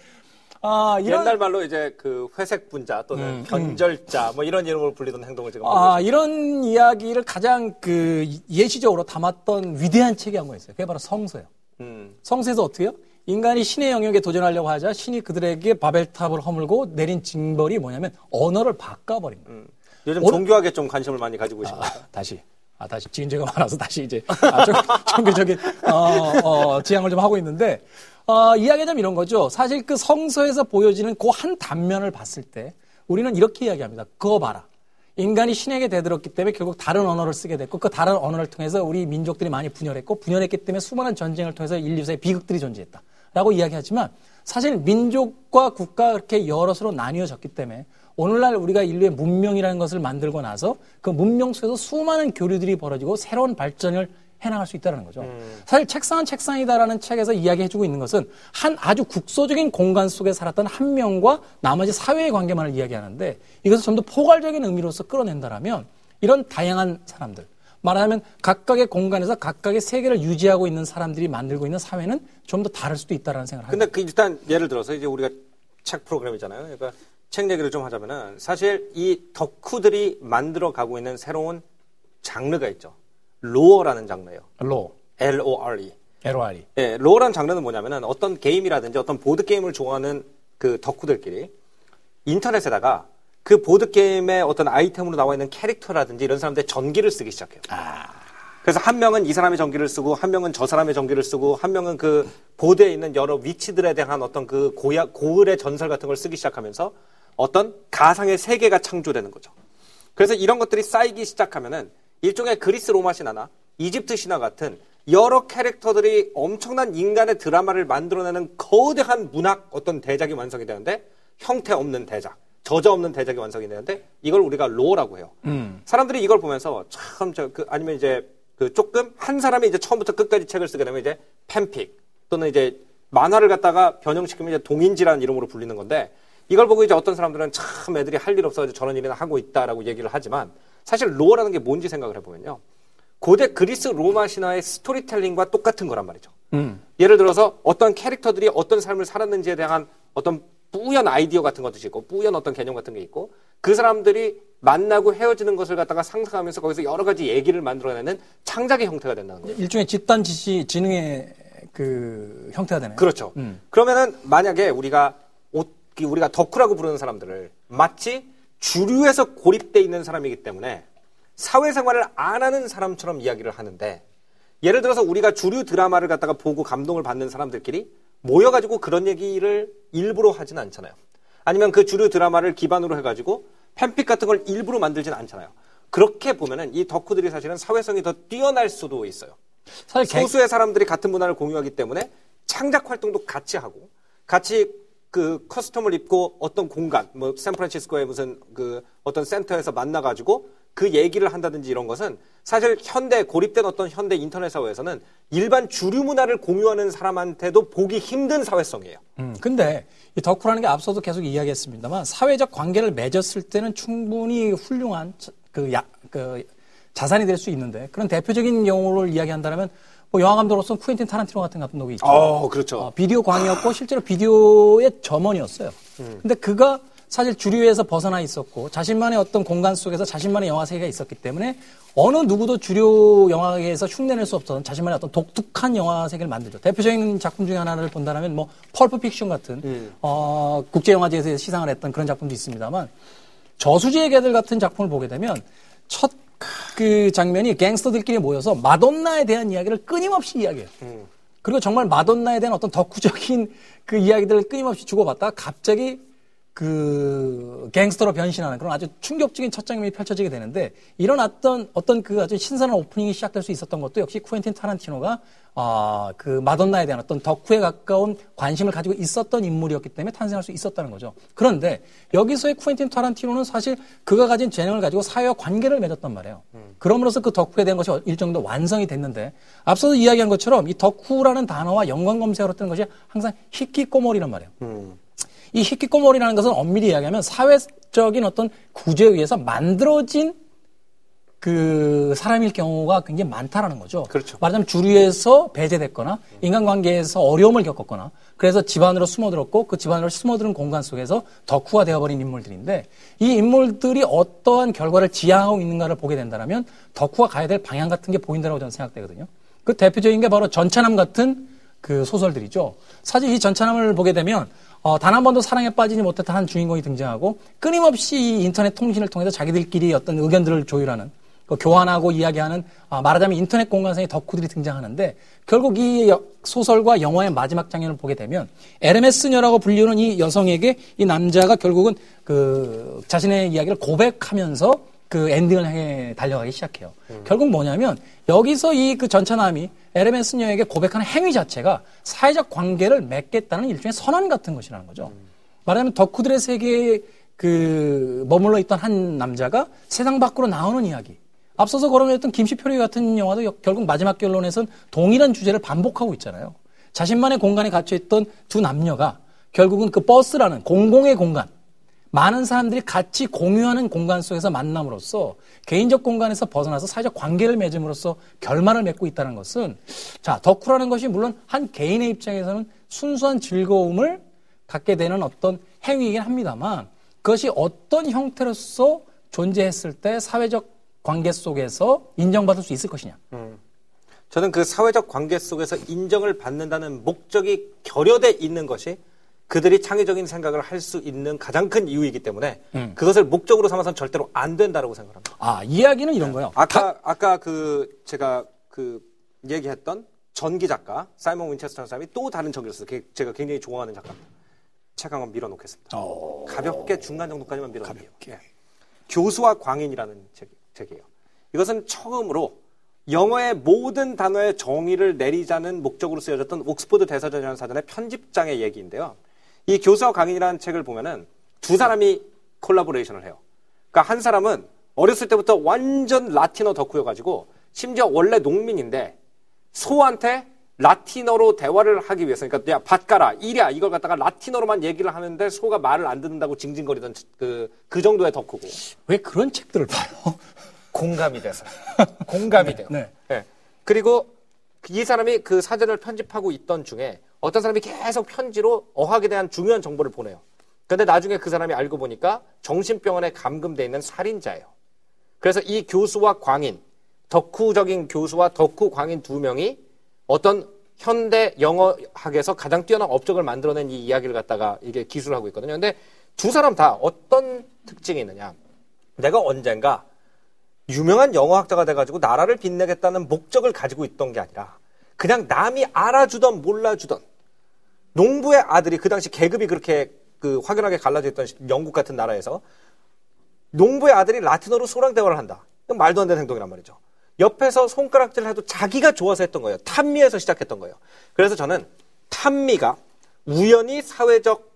아, 이런 옛날 말로 이제 그 회색 분자 또는 변절자 뭐 이런 이름으로 불리던 행동을 지금 아, 이런 이야기를 가장 그 예시적으로 담았던 위대한 책이 한 권 있어요. 그게 바로 성서예요. 음. 성서에서 어떻게 해요? 인간이 신의 영역에 도전하려고 하자 신이 그들에게 바벨탑을 허물고 내린 징벌이 뭐냐면 언어를 바꿔버린 거예요. 요즘 오늘- 종교학에 좀 관심을 많이 가지고 계십니다. 아, 다시. 아, 다시. 지은죄가 많아서 다시 이제, 아, 좀, 종교적인, 어, 어, 지향을 좀 하고 있는데, 어, 이야기하자면 이런 거죠. 사실 그 성서에서 보여지는 그 한 단면을 봤을 때, 우리는 이렇게 이야기합니다. 그거 봐라. 인간이 신에게 대들었기 때문에 결국 다른 언어를 쓰게 됐고, 그 다른 언어를 통해서 우리 민족들이 많이 분열했고, 분열했기 때문에 수많은 전쟁을 통해서 인류 사의 비극들이 존재했다. 라고 이야기하지만, 사실 민족과 국가가 그렇게 여럿으로 나뉘어졌기 때문에, 오늘날 우리가 인류의 문명이라는 것을 만들고 나서 그 문명 속에서 수많은 교류들이 벌어지고 새로운 발전을 해나갈 수 있다는 거죠. 사실 책상은 책상이다라는 책에서 이야기해주고 있는 것은 한 아주 국소적인 공간 속에 살았던 한 명과 나머지 사회의 관계만을 이야기하는데 이것을 좀 더 포괄적인 의미로서 끌어낸다라면 이런 다양한 사람들, 말하자면 각각의 공간에서 각각의 세계를 유지하고 있는 사람들이 만들고 있는 사회는 좀 더 다를 수도 있다라는 생각을 합니다. 근데 그 일단 예를 들어서 이제 우리가 책 프로그램이잖아요. 그러니까 책 얘기를 좀 하자면은 사실 이 덕후들이 만들어 가고 있는 새로운 장르가 있죠. lore라는 장르예요. 로, L-O-R-E. LORE. 예, lore라는 장르는 뭐냐면은 어떤 게임이라든지 어떤 보드 게임을 좋아하는 그 덕후들끼리 인터넷에다가 그 보드 게임의 어떤 아이템으로 나와 있는 캐릭터라든지 이런 사람들의 전기를 쓰기 시작해요. 그래서 한 명은 이 사람의 전기를 쓰고 한 명은 저 사람의 전기를 쓰고 한 명은 그 보드에 있는 여러 위치들에 대한 어떤 그 고야, 고을의 전설 같은 걸 쓰기 시작하면서 어떤 가상의 세계가 창조되는 거죠. 그래서 이런 것들이 쌓이기 시작하면은 일종의 그리스 로마 신화나 이집트 신화 같은 여러 캐릭터들이 엄청난 인간의 드라마를 만들어내는 거대한 문학 어떤 대작이 완성이 되는데 형태 없는 대작, 저자 없는 대작이 완성이 되는데 이걸 우리가 로라고 해요. 사람들이 이걸 보면서 참 저 그 아니면 이제 그 조금 한 사람이 이제 처음부터 끝까지 책을 쓰게 되면 이제 팬픽 또는 이제 만화를 갖다가 변형시키면 이제 동인지라는 이름으로 불리는 건데 이걸 보고 이제 어떤 사람들은 참 애들이 할 일 없어 저런 일이나 하고 있다라고 얘기를 하지만 사실 lore라는 게 뭔지 생각을 해보면요. 고대 그리스 로마 신화의 스토리텔링과 똑같은 거란 말이죠. 예를 들어서 어떤 캐릭터들이 어떤 삶을 살았는지에 대한 어떤 뿌연 아이디어 같은 것도 있고 뿌연 어떤 개념 같은 게 있고 그 사람들이 만나고 헤어지는 것을 갖다가 상상하면서 거기서 여러 가지 얘기를 만들어내는 창작의 형태가 된다는 거예요. 일종의 집단 지시 지능의 그 형태가 되네요. 그렇죠. 그러면은 만약에 우리가 옷, 우리가 덕후라고 부르는 사람들을 마치 주류에서 고립돼 있는 사람이기 때문에 사회생활을 안 하는 사람처럼 이야기를 하는데 예를 들어서 우리가 주류 드라마를 갖다가 보고 감동을 받는 사람들끼리 모여가지고 그런 얘기를 일부러 하진 않잖아요. 아니면 그 주류 드라마를 기반으로 해가지고 팬픽 같은 걸 일부러 만들진 않잖아요. 그렇게 보면은 이 덕후들이 사실은 사회성이 더 뛰어날 수도 있어요. 사실 개- 소수의 사람들이 같은 문화를 공유하기 때문에 창작 활동도 같이 하고 같이 그 코스튬을 입고 어떤 공간 뭐 샌프란시스코의 무슨 그 어떤 센터에서 만나 가지고 그 얘기를 한다든지 이런 것은 사실 현대 고립된 어떤 현대 인터넷 사회에서는 일반 주류 문화를 공유하는 사람한테도 보기 힘든 사회성이에요. 음, 근데 이 덕후라는 게 앞서도 계속 이야기했습니다만 사회적 관계를 맺었을 때는 충분히 훌륭한 자- 그, 야, 그 자산이 될 수 있는데 그런 대표적인 경우를 이야기한다면 뭐 영화 감독으로서 쿠엔틴 타란티노 같은 감독이 있죠. 어, 그렇죠. 어, 비디오 광이었고 실제로 비디오의 점원이었어요. 근데 그가 사실 주류에서 벗어나 있었고 자신만의 어떤 공간 속에서 자신만의 영화 세계가 있었기 때문에 어느 누구도 주류 영화계에서 흉내낼 수 없었던 자신만의 어떤 독특한 영화 세계를 만들죠. 대표적인 작품 중에 하나를 본다면 뭐 펄프 픽션 같은 어, 국제 영화제에서 시상을 했던 그런 작품도 있습니다만 저수지의 개들 같은 작품을 보게 되면 첫 그 장면이 갱스터들끼리 모여서 마돈나에 대한 이야기를 끊임없이 이야기해요. 그리고 정말 마돈나에 대한 어떤 덕후적인 그 이야기들을 끊임없이 주고받다가 갑자기 그 갱스터로 변신하는 그런 아주 충격적인 첫 장면이 펼쳐지게 되는데 일어났던 어떤 그 아주 신선한 오프닝이 시작될 수 있었던 것도 역시 쿠엔틴 타란티노가 아, 그 마돈나에 대한 어떤 덕후에 가까운 관심을 가지고 있었던 인물이었기 때문에 탄생할 수 있었다는 거죠. 그런데 여기서의 쿠엔틴 타란티노는 사실 그가 가진 재능을 가지고 사회와 관계를 맺었단 말이에요. 그럼으로써 그 덕후에 대한 것이 일정 정도 완성이 됐는데 앞서도 이야기한 것처럼 이 덕후라는 단어와 연관 검색어로 뜨는 것이 항상 히키꼬모리란 말이에요. 이 히키코모리라는 것은 엄밀히 이야기하면 사회적인 어떤 구조에 의해서 만들어진 그 사람일 경우가 굉장히 많다라는 거죠. 그렇죠. 말하자면 주류에서 배제됐거나 인간관계에서 어려움을 겪었거나 그래서 집안으로 숨어들었고 그 집안으로 숨어드는 공간 속에서 덕후가 되어버린 인물들인데 이 인물들이 어떠한 결과를 지향하고 있는가를 보게 된다면 덕후가 가야 될 방향 같은 게 보인다고 저는 생각되거든요. 그 대표적인 게 바로 전차남 같은 그 소설들이죠. 사실 이 전차남을 보게 되면 어, 단 한 번도 사랑에 빠지지 못했던 한 주인공이 등장하고 끊임없이 이 인터넷 통신을 통해서 자기들끼리 어떤 의견들을 조율하는 그 교환하고 이야기하는 아, 말하자면 인터넷 공간상의 덕후들이 등장하는데 결국 이 여- 소설과 영화의 마지막 장면을 보게 되면 에르메스녀라고 불리는 이 여성에게 이 남자가 결국은 그 자신의 이야기를 고백하면서 그 엔딩을 향해 달려가기 시작해요. 결국 뭐냐면 여기서 이 그 전차남이 에르메스녀에게 고백하는 행위 자체가 사회적 관계를 맺겠다는 일종의 선언 같은 것이라는 거죠. 말하자면 덕후들의 세계에 그 머물러 있던 한 남자가 세상 밖으로 나오는 이야기. 앞서서 거론했던 김시표리 같은 영화도 여- 결국 마지막 결론에선 동일한 주제를 반복하고 있잖아요. 자신만의 공간에 갇혀 있던 두 남녀가 결국은 그 버스라는 공공의 공간, 많은 사람들이 같이 공유하는 공간 속에서 만남으로써 개인적 공간에서 벗어나서 사회적 관계를 맺음으로써 결말을 맺고 있다는 것은 자, 덕후라는 것이 물론 한 개인의 입장에서는 순수한 즐거움을 갖게 되는 어떤 행위이긴 합니다만 그것이 어떤 형태로서 존재했을 때 사회적 관계 속에서 인정받을 수 있을 것이냐. 저는 그 사회적 관계 속에서 인정을 받는다는 목적이 결여돼 있는 것이 그들이 창의적인 생각을 할 수 있는 가장 큰 이유이기 때문에 음. 그것을 목적으로 삼아서는 절대로 안 된다고 생각합니다. 아, 이야기는 이런 거예요. 아까 아까 그 제가 그 얘기했던 전기 작가 사이먼 윈체스터라는 사람이 또 다른 썼어요. 게- 제가 굉장히 좋아하는 작가입니다. 책 한번 밀어놓겠습니다. 가볍게 중간 정도까지만 밀어놓을게요. 예. 교수와 광인이라는 책, 책이에요. 이것은 처음으로 영어의 모든 단어의 정의를 내리자는 목적으로 쓰여졌던 옥스퍼드 대사전이라는 사전의 편집장의 얘기인데요. 이 교수와 광인이라는 책을 보면은 두 사람이 콜라보레이션을 해요. 그러니까 한 사람은 어렸을 때부터 완전 라틴어 덕후여가지고 심지어 원래 농민인데 소한테 라틴어로 대화를 하기 위해서 그러니까 야 밭가라 이랴 이걸 갖다가 라틴어로만 얘기를 하는데 소가 말을 안 듣는다고 징징거리던 그, 그 정도의 덕후고 왜 그런 책들을 봐요? 공감이 돼서 공감이 돼요. 네. 예. 그리고 이 사람이 그 사전을 편집하고 있던 중에 어떤 사람이 계속 편지로 어학에 대한 중요한 정보를 보내요. 근데 나중에 그 사람이 알고 보니까 정신병원에 감금돼 있는 살인자예요. 그래서 이 교수와 광인, 덕후적인 교수와 덕후 광인 두 명이 어떤 현대 영어학에서 가장 뛰어난 업적을 만들어낸 이 이야기를 갖다가 이게 기술하고 있거든요. 근데 두 사람 다 어떤 특징이 있느냐. 내가 언젠가 유명한 영어학자가 돼가지고 나라를 빛내겠다는 목적을 가지고 있던 게 아니라 그냥 남이 알아주던 몰라주던 농부의 아들이 그 당시 계급이 그렇게 그 확연하게 갈라져 있던 영국 같은 나라에서 농부의 아들이 라틴어로 소랑 대화를 한다. 말도 안 되는 행동이란 말이죠. 옆에서 손가락질을 해도 자기가 좋아서 했던 거예요. 탐미에서 시작했던 거예요. 그래서 저는 탐미가 우연히 사회적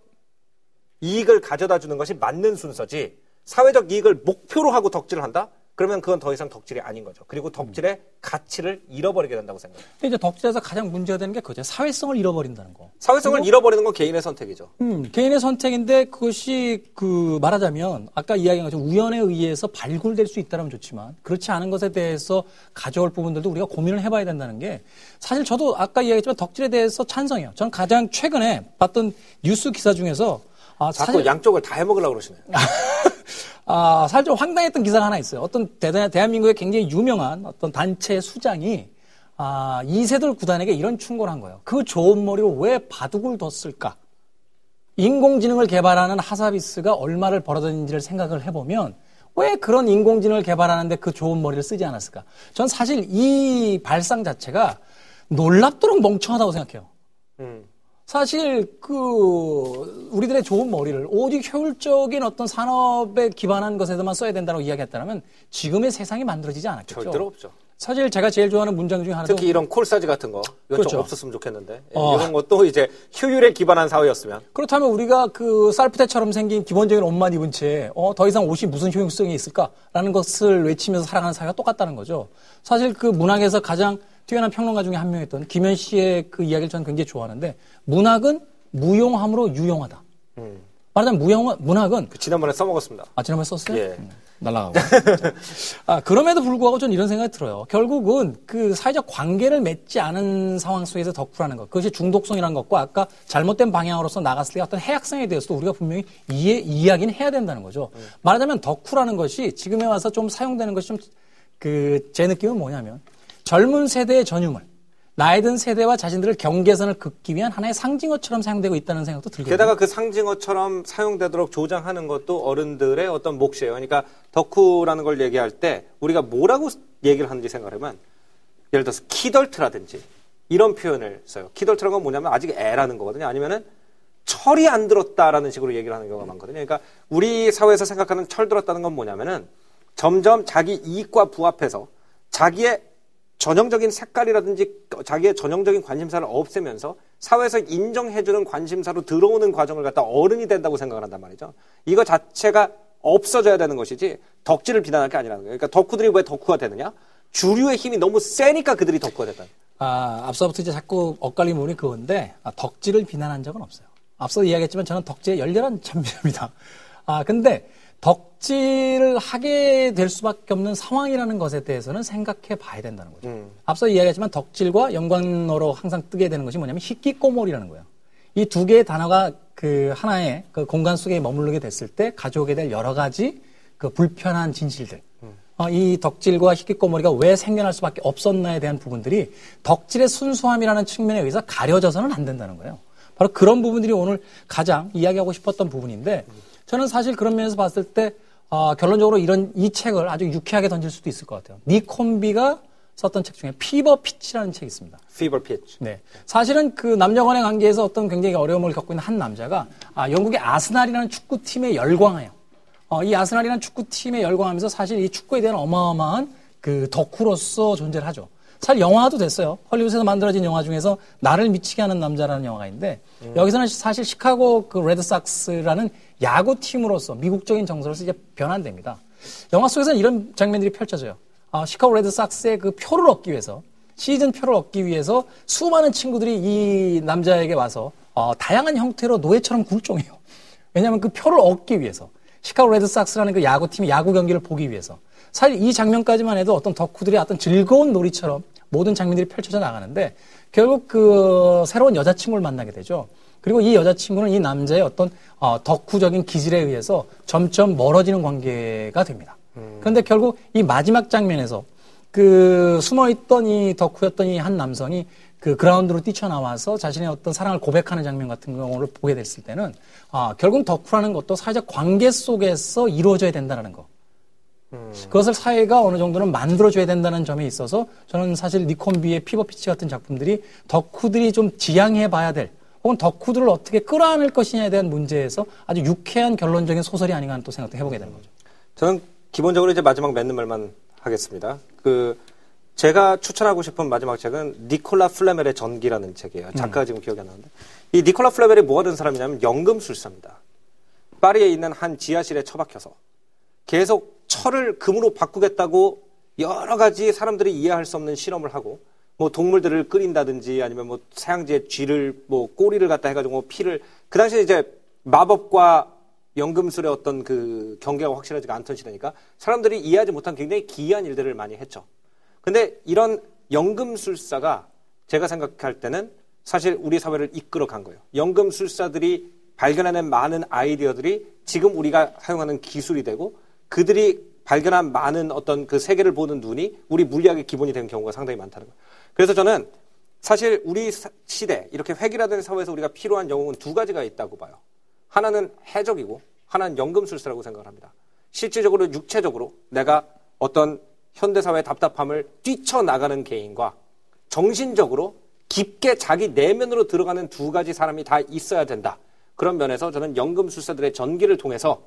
이익을 가져다 주는 것이 맞는 순서지 사회적 이익을 목표로 하고 덕질을 한다? 그러면 그건 더 이상 덕질이 아닌 거죠. 그리고 덕질의 가치를 잃어버리게 된다고 생각해요. 근데 이제 덕질에서 가장 문제가 되는 게 그거죠. 사회성을 잃어버린다는 거. 사회성을 잃어버리는 건 개인의 선택이죠. 음, 개인의 선택인데 그것이 그 말하자면 아까 이야기한 것처럼 우연에 의해서 발굴될 수 있다면 좋지만 그렇지 않은 것에 대해서 가져올 부분들도 우리가 고민을 해봐야 된다는 게 사실 저도 아까 이야기했지만 덕질에 대해서 찬성해요. 저는 가장 최근에 봤던 뉴스 기사 중에서 아, 자꾸 사실- 양쪽을 다 해먹으려고 그러시네요. 아, 사실 좀 황당했던 기사가 하나 있어요. 어떤 대단, 대한민국의 굉장히 유명한 어떤 단체 수장이 아, 이세돌 구단에게 이런 충고를 한 거예요. 그 좋은 머리로 왜 바둑을 뒀을까? 인공지능을 개발하는 하사비스가 얼마를 벌어들인지를 생각을 해보면 왜 그런 인공지능을 개발하는데 그 좋은 머리를 쓰지 않았을까? 전 사실 이 발상 자체가 놀랍도록 멍청하다고 생각해요. 음. 사실 그 우리들의 좋은 머리를 오직 효율적인 어떤 산업에 기반한 것에서만 써야 된다고 이야기했다면 지금의 세상이 만들어지지 않았겠죠. 절대로 없죠. 사실 제가 제일 좋아하는 문장 중에 하나도 특히 이런 콜사지 같은 거 이건 그렇죠. 좀 없었으면 좋겠는데 예, 어. 이런 것도 이제 효율에 기반한 사회였으면 그렇다면 우리가 그 쌀푸대처럼 생긴 기본적인 옷만 입은 채, 어, 더 이상 옷이 무슨 효용성이 있을까라는 것을 외치면서 살아가는 사회가 똑같다는 거죠. 사실 그 문학에서 가장 뛰어난 평론가 중에 한 명이었던 김현 씨의 그 이야기를 저는 굉장히 좋아하는데, 문학은 무용함으로 유용하다. 말하자면 무형 문학은 그 지난번에 써먹었습니다. 아 지난번에 썼어요? 예. 음, 날라가고. 아 그럼에도 불구하고 전 이런 생각이 들어요. 결국은 그 사회적 관계를 맺지 않은 상황 속에서 덕후라는 것, 그것이 중독성이라는 것과 아까 잘못된 방향으로서 나갔을 때 어떤 해악성에 대해서도 우리가 분명히 이해 이야기는 해야 된다는 거죠. 말하자면 덕후라는 것이 지금에 와서 좀 사용되는 것이 좀 그 제 느낌은 뭐냐면 젊은 세대의 전유물. 나이 든 세대와 자신들을 경계선을 긋기 위한 하나의 상징어처럼 사용되고 있다는 생각도 들거든요. 게다가 그 상징어처럼 사용되도록 조장하는 것도 어른들의 어떤 몫이에요. 그러니까 덕후라는 걸 얘기할 때 우리가 뭐라고 얘기를 하는지 생각하면 예를 들어서 키덜트라든지 이런 표현을 써요. 키덜트라는 건 뭐냐면 아직 애라는 거거든요. 아니면은 철이 안 들었다라는 식으로 얘기를 하는 경우가 많거든요. 그러니까 우리 사회에서 생각하는 철 들었다는 건 뭐냐면은 점점 자기 이익과 부합해서 자기의 전형적인 색깔이라든지 자기의 전형적인 관심사를 없애면서 사회에서 인정해주는 관심사로 들어오는 과정을 갖다 어른이 된다고 생각을 한단 말이죠. 이거 자체가 없어져야 되는 것이지 덕질을 비난할 게 아니라는 거예요. 그러니까 덕후들이 왜 덕후가 되느냐? 주류의 힘이 너무 세니까 그들이 덕후가 됐다. 아, 앞서부터 이제 자꾸 엇갈린 부분이 그건데, 아, 덕질을 비난한 적은 없어요. 앞서 이야기했지만 저는 덕질에 열렬한 참여입니다. 아, 근데 덕질을 하게 될 수밖에 없는 상황이라는 것에 대해서는 생각해 봐야 된다는 거죠. 음. 앞서 이야기했지만 덕질과 연관어로 항상 뜨게 되는 것이 뭐냐면 희끼꼬몰이라는 거예요. 이 두 개의 단어가 그 하나의 그 공간 속에 머무르게 됐을 때 가져오게 될 여러 가지 그 불편한 진실들. 어, 이 덕질과 히키코모리가 왜 생겨날 수밖에 없었나에 대한 부분들이 덕질의 순수함이라는 측면에 의해서 가려져서는 안 된다는 거예요. 바로 그런 부분들이 오늘 가장 이야기하고 싶었던 부분인데 저는 사실 그런 면에서 봤을 때 어, 결론적으로 이런 이 책을 아주 유쾌하게 던질 수도 있을 것 같아요. 닉 혼비가 썼던 책 중에 피버 피치라는 책이 있습니다. Fever pitch. 네. 사실은 그 남녀 간의 관계에서 어떤 굉장히 어려움을 겪고 있는 한 남자가 아, 영국의 아스날이라는 축구팀에 열광해요. 어, 이 아스날이라는 축구팀에 열광하면서 사실 이 축구에 대한 어마어마한 그 덕후로서 존재를 하죠. 사실 영화도 됐어요. 헐리우드에서 만들어진 영화 중에서 나를 미치게 하는 남자라는 영화가 있는데 여기서는 사실 시카고 그 레드삭스라는 야구팀으로서 미국적인 정서로서 이제 변환됩니다. 영화 속에서는 이런 장면들이 펼쳐져요. 아, 시카고 레드삭스의 그 표를 얻기 위해서 시즌 표를 얻기 위해서 수많은 친구들이 이 남자에게 와서 어, 다양한 형태로 노예처럼 굴종해요. 왜냐하면 그 표를 얻기 위해서 시카고 레드삭스라는 그 야구팀이 야구 경기를 보기 위해서 사실 이 장면까지만 해도 어떤 덕후들의 어떤 즐거운 놀이처럼 모든 장면들이 펼쳐져 나가는데 결국 그 새로운 여자친구를 만나게 되죠. 그리고 이 여자친구는 이 남자의 어떤 어, 덕후적인 기질에 의해서 점점 멀어지는 관계가 됩니다. 그런데 결국 이 마지막 장면에서 그 숨어있던 이 덕후였던 이 한 남성이 그 그라운드로 뛰쳐나와서 자신의 어떤 사랑을 고백하는 장면 같은 경우를 보게 됐을 때는 아, 결국 덕후라는 것도 사회적 관계 속에서 이루어져야 된다는 거. 그것을 사회가 어느 정도는 만들어줘야 된다는 점에 있어서 저는 사실 닉 혼비의 Fever Pitch 같은 작품들이 덕후들이 좀 지향해 봐야 될 혹은 덕후들을 어떻게 끌어안을 것이냐에 대한 문제에서 아주 유쾌한 결론적인 소설이 아닌가 하는 또 생각도 해보게 되는 거죠. 저는 기본적으로 이제 마지막 맺는 말만 하겠습니다. 그 제가 추천하고 싶은 마지막 책은 니콜라 플라멜의 전기라는 책이에요. 작가가 지금 기억이 안 나는데 이 니콜라 플레멜이 뭐가 된 사람이냐면 연금술사입니다. 파리에 있는 한 지하실에 처박혀서 계속 철을 금으로 바꾸겠다고 여러 가지 사람들이 이해할 수 없는 실험을 하고 뭐 동물들을 끓인다든지 아니면 뭐 사양지에 쥐를 뭐 꼬리를 갖다 해가지고 뭐 피를 그 당시에 이제 마법과 연금술의 어떤 그 경계가 확실하지가 않던 시대니까 사람들이 이해하지 못한 굉장히 기이한 일들을 많이 했죠. 근데 이런 연금술사가 제가 생각할 때는 사실 우리 사회를 이끌어 간 거예요. 연금술사들이 발견해낸 많은 아이디어들이 지금 우리가 사용하는 기술이 되고 그들이 발견한 많은 어떤 그 세계를 보는 눈이 우리 물리학의 기본이 되는 경우가 상당히 많다는 거예요. 그래서 저는 사실 우리 사- 시대 이렇게 획일화된 사회에서 우리가 필요한 영웅은 두 가지가 있다고 봐요. 하나는 해적이고 하나는 연금술사라고 생각을 합니다. 실질적으로 육체적으로 내가 어떤 현대사회의 답답함을 뛰쳐나가는 개인과 정신적으로 깊게 자기 내면으로 들어가는 두 가지 사람이 다 있어야 된다. 그런 면에서 저는 연금술사들의 전기를 통해서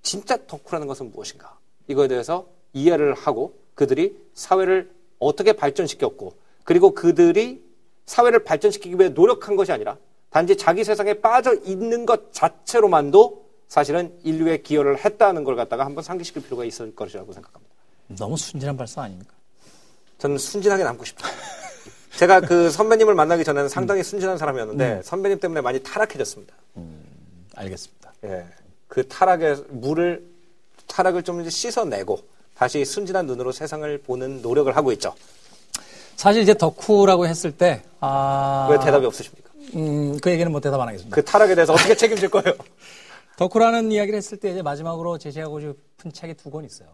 진짜 덕후라는 것은 무엇인가? 이거에 대해서 이해를 하고 그들이 사회를 어떻게 발전시켰고 그리고 그들이 사회를 발전시키기 위해 노력한 것이 아니라 단지 자기 세상에 빠져 있는 것 자체로만도 사실은 인류에 기여를 했다는 걸 갖다가 한번 상기시킬 필요가 있을 것이라고 생각합니다. 너무 순진한 발상 아닙니까? 저는 순진하게 남고 싶다. 제가 그 선배님을 만나기 전에는 상당히 순진한 사람이었는데 선배님 때문에 많이 타락해졌습니다. 알겠습니다. 예. 그 타락의 물을 타락을 좀 이제 씻어내고 다시 순진한 눈으로 세상을 보는 노력을 하고 있죠. 사실 이제 덕후라고 했을 때, 아. 왜 대답이 없으십니까? 음, 그 얘기는 뭐 대답 안 하겠습니다. 그 타락에 대해서 어떻게 책임질 거예요? 덕후라는 이야기를 했을 때 이제 마지막으로 제시하고 싶은 책이 두 권 있어요.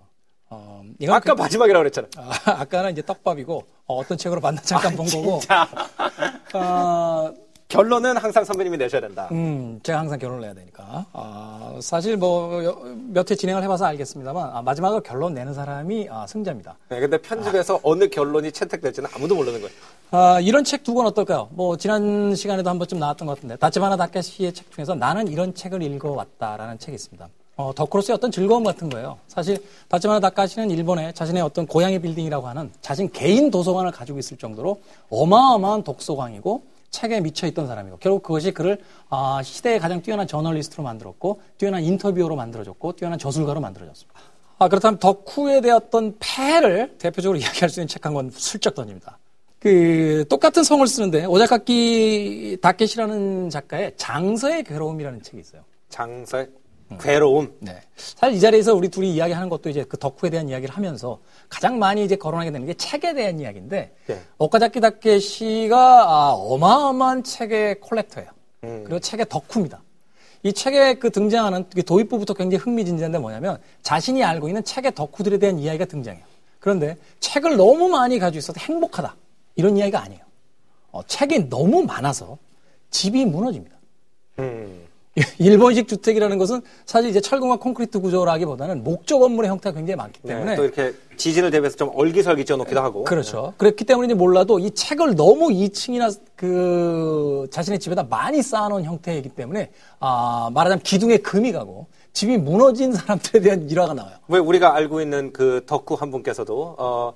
어, 아까 그- 마지막이라고 그랬잖아. 아, 아까는 이제 떡밥이고 어, 떤 책으로 봤나 잠깐 본 거고. 자, 어, 결론은 항상 선배님이 내셔야 된다. 음, 제가 항상 결론을 내야 되니까. 아, 사실 뭐 몇 회 진행을 해봐서 알겠습니다만 아, 마지막으로 결론 내는 사람이 아, 승자입니다. 네, 근데 편집에서 어느 결론이 채택될지는 아무도 모르는 거예요. 아, 이런 책 두 권 어떨까요? 뭐 지난 시간에도 한 번쯤 나왔던 것 같은데 다치바나 다케시의 책 중에서 나는 이런 책을 읽어왔다라는 책이 있습니다. 어, 덕후로서의 어떤 즐거움 같은 거예요. 사실 다치바나 다카시는 일본에 자신의 어떤 고양이 빌딩이라고 하는 자신 개인 도서관을 가지고 있을 정도로 어마어마한 독서광이고 책에 미쳐 있던 사람이고 결국 그것이 그를 아, 시대의 가장 뛰어난 저널리스트로 만들었고 뛰어난 인터뷰어로 만들어졌고 뛰어난 저술가로 만들어졌습니다. 아, 그렇다면 덕후에 어떤 폐를 대표적으로 이야기할 수 있는 책 한 권 슬쩍 던집니다. 그 똑같은 성을 쓰는데 오자카키 다케시라는 작가의 장서의 괴로움이라는 책이 있어요. 장사의 괴로움. 네. 사실 이 자리에서 우리 둘이 이야기하는 것도 이제 그 덕후에 대한 이야기를 하면서 가장 많이 이제 거론하게 되는 게 책에 대한 이야기인데 네. 오카자키 다케시가 아, 어마어마한 책의 콜렉터예요. 그리고 책의 덕후입니다. 이 책에 그 등장하는 그 도입부부터 굉장히 흥미진진한데 뭐냐면 자신이 알고 있는 책의 덕후들에 대한 이야기가 등장해요. 그런데 책을 너무 많이 가지고 있어서 행복하다. 이런 이야기가 아니에요. 어, 책이 너무 많아서 집이 무너집니다. 음. 일본식 주택이라는 것은 사실 이제 철근과 콘크리트 구조라기보다는 목조 건물의 형태가 굉장히 많기 때문에 네, 또 이렇게 지진을 대비해서 좀 얼기설기 지어놓기도 하고. 그렇죠. 그렇기 때문인지 몰라도 이 책을 너무 2층이나 그 자신의 집에다 많이 쌓아놓은 형태이기 때문에 아 말하자면 기둥에 금이 가고 집이 무너진 사람들에 대한 일화가 나와요. 왜 우리가 알고 있는 그 덕후 한 분께서도 어,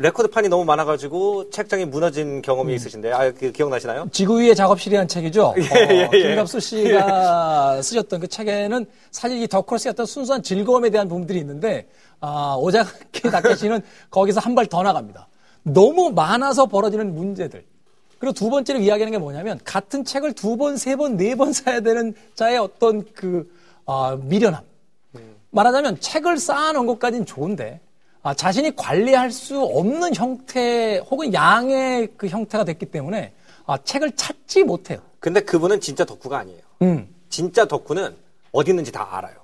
레코드판이 너무 많아가지고 책장이 무너진 경험이 있으신데 아, 그 기억나시나요? 지구 위의 작업실이라는 책이죠. 예, 예, 어, 예. 김갑수 씨가 쓰셨던 그 책에는 사실 이 덕크로스의 어떤 순수한 즐거움에 대한 부분들이 있는데 아, 오자키 다케시는 거기서 한 발 더 나갑니다. 너무 많아서 벌어지는 문제들. 그리고 두 번째로 이야기하는 게 뭐냐면 같은 책을 두 번, 세 번, 네 번 사야 되는 자의 어떤 그 아, 미련함. 말하자면 책을 쌓아놓은 것까지는 좋은데 아, 자신이 관리할 수 없는 형태 혹은 양의 그 형태가 됐기 때문에 아, 책을 찾지 못해요. 근데 그분은 진짜 덕후가 아니에요. 음. 진짜 덕후는 어디 있는지 다 알아요.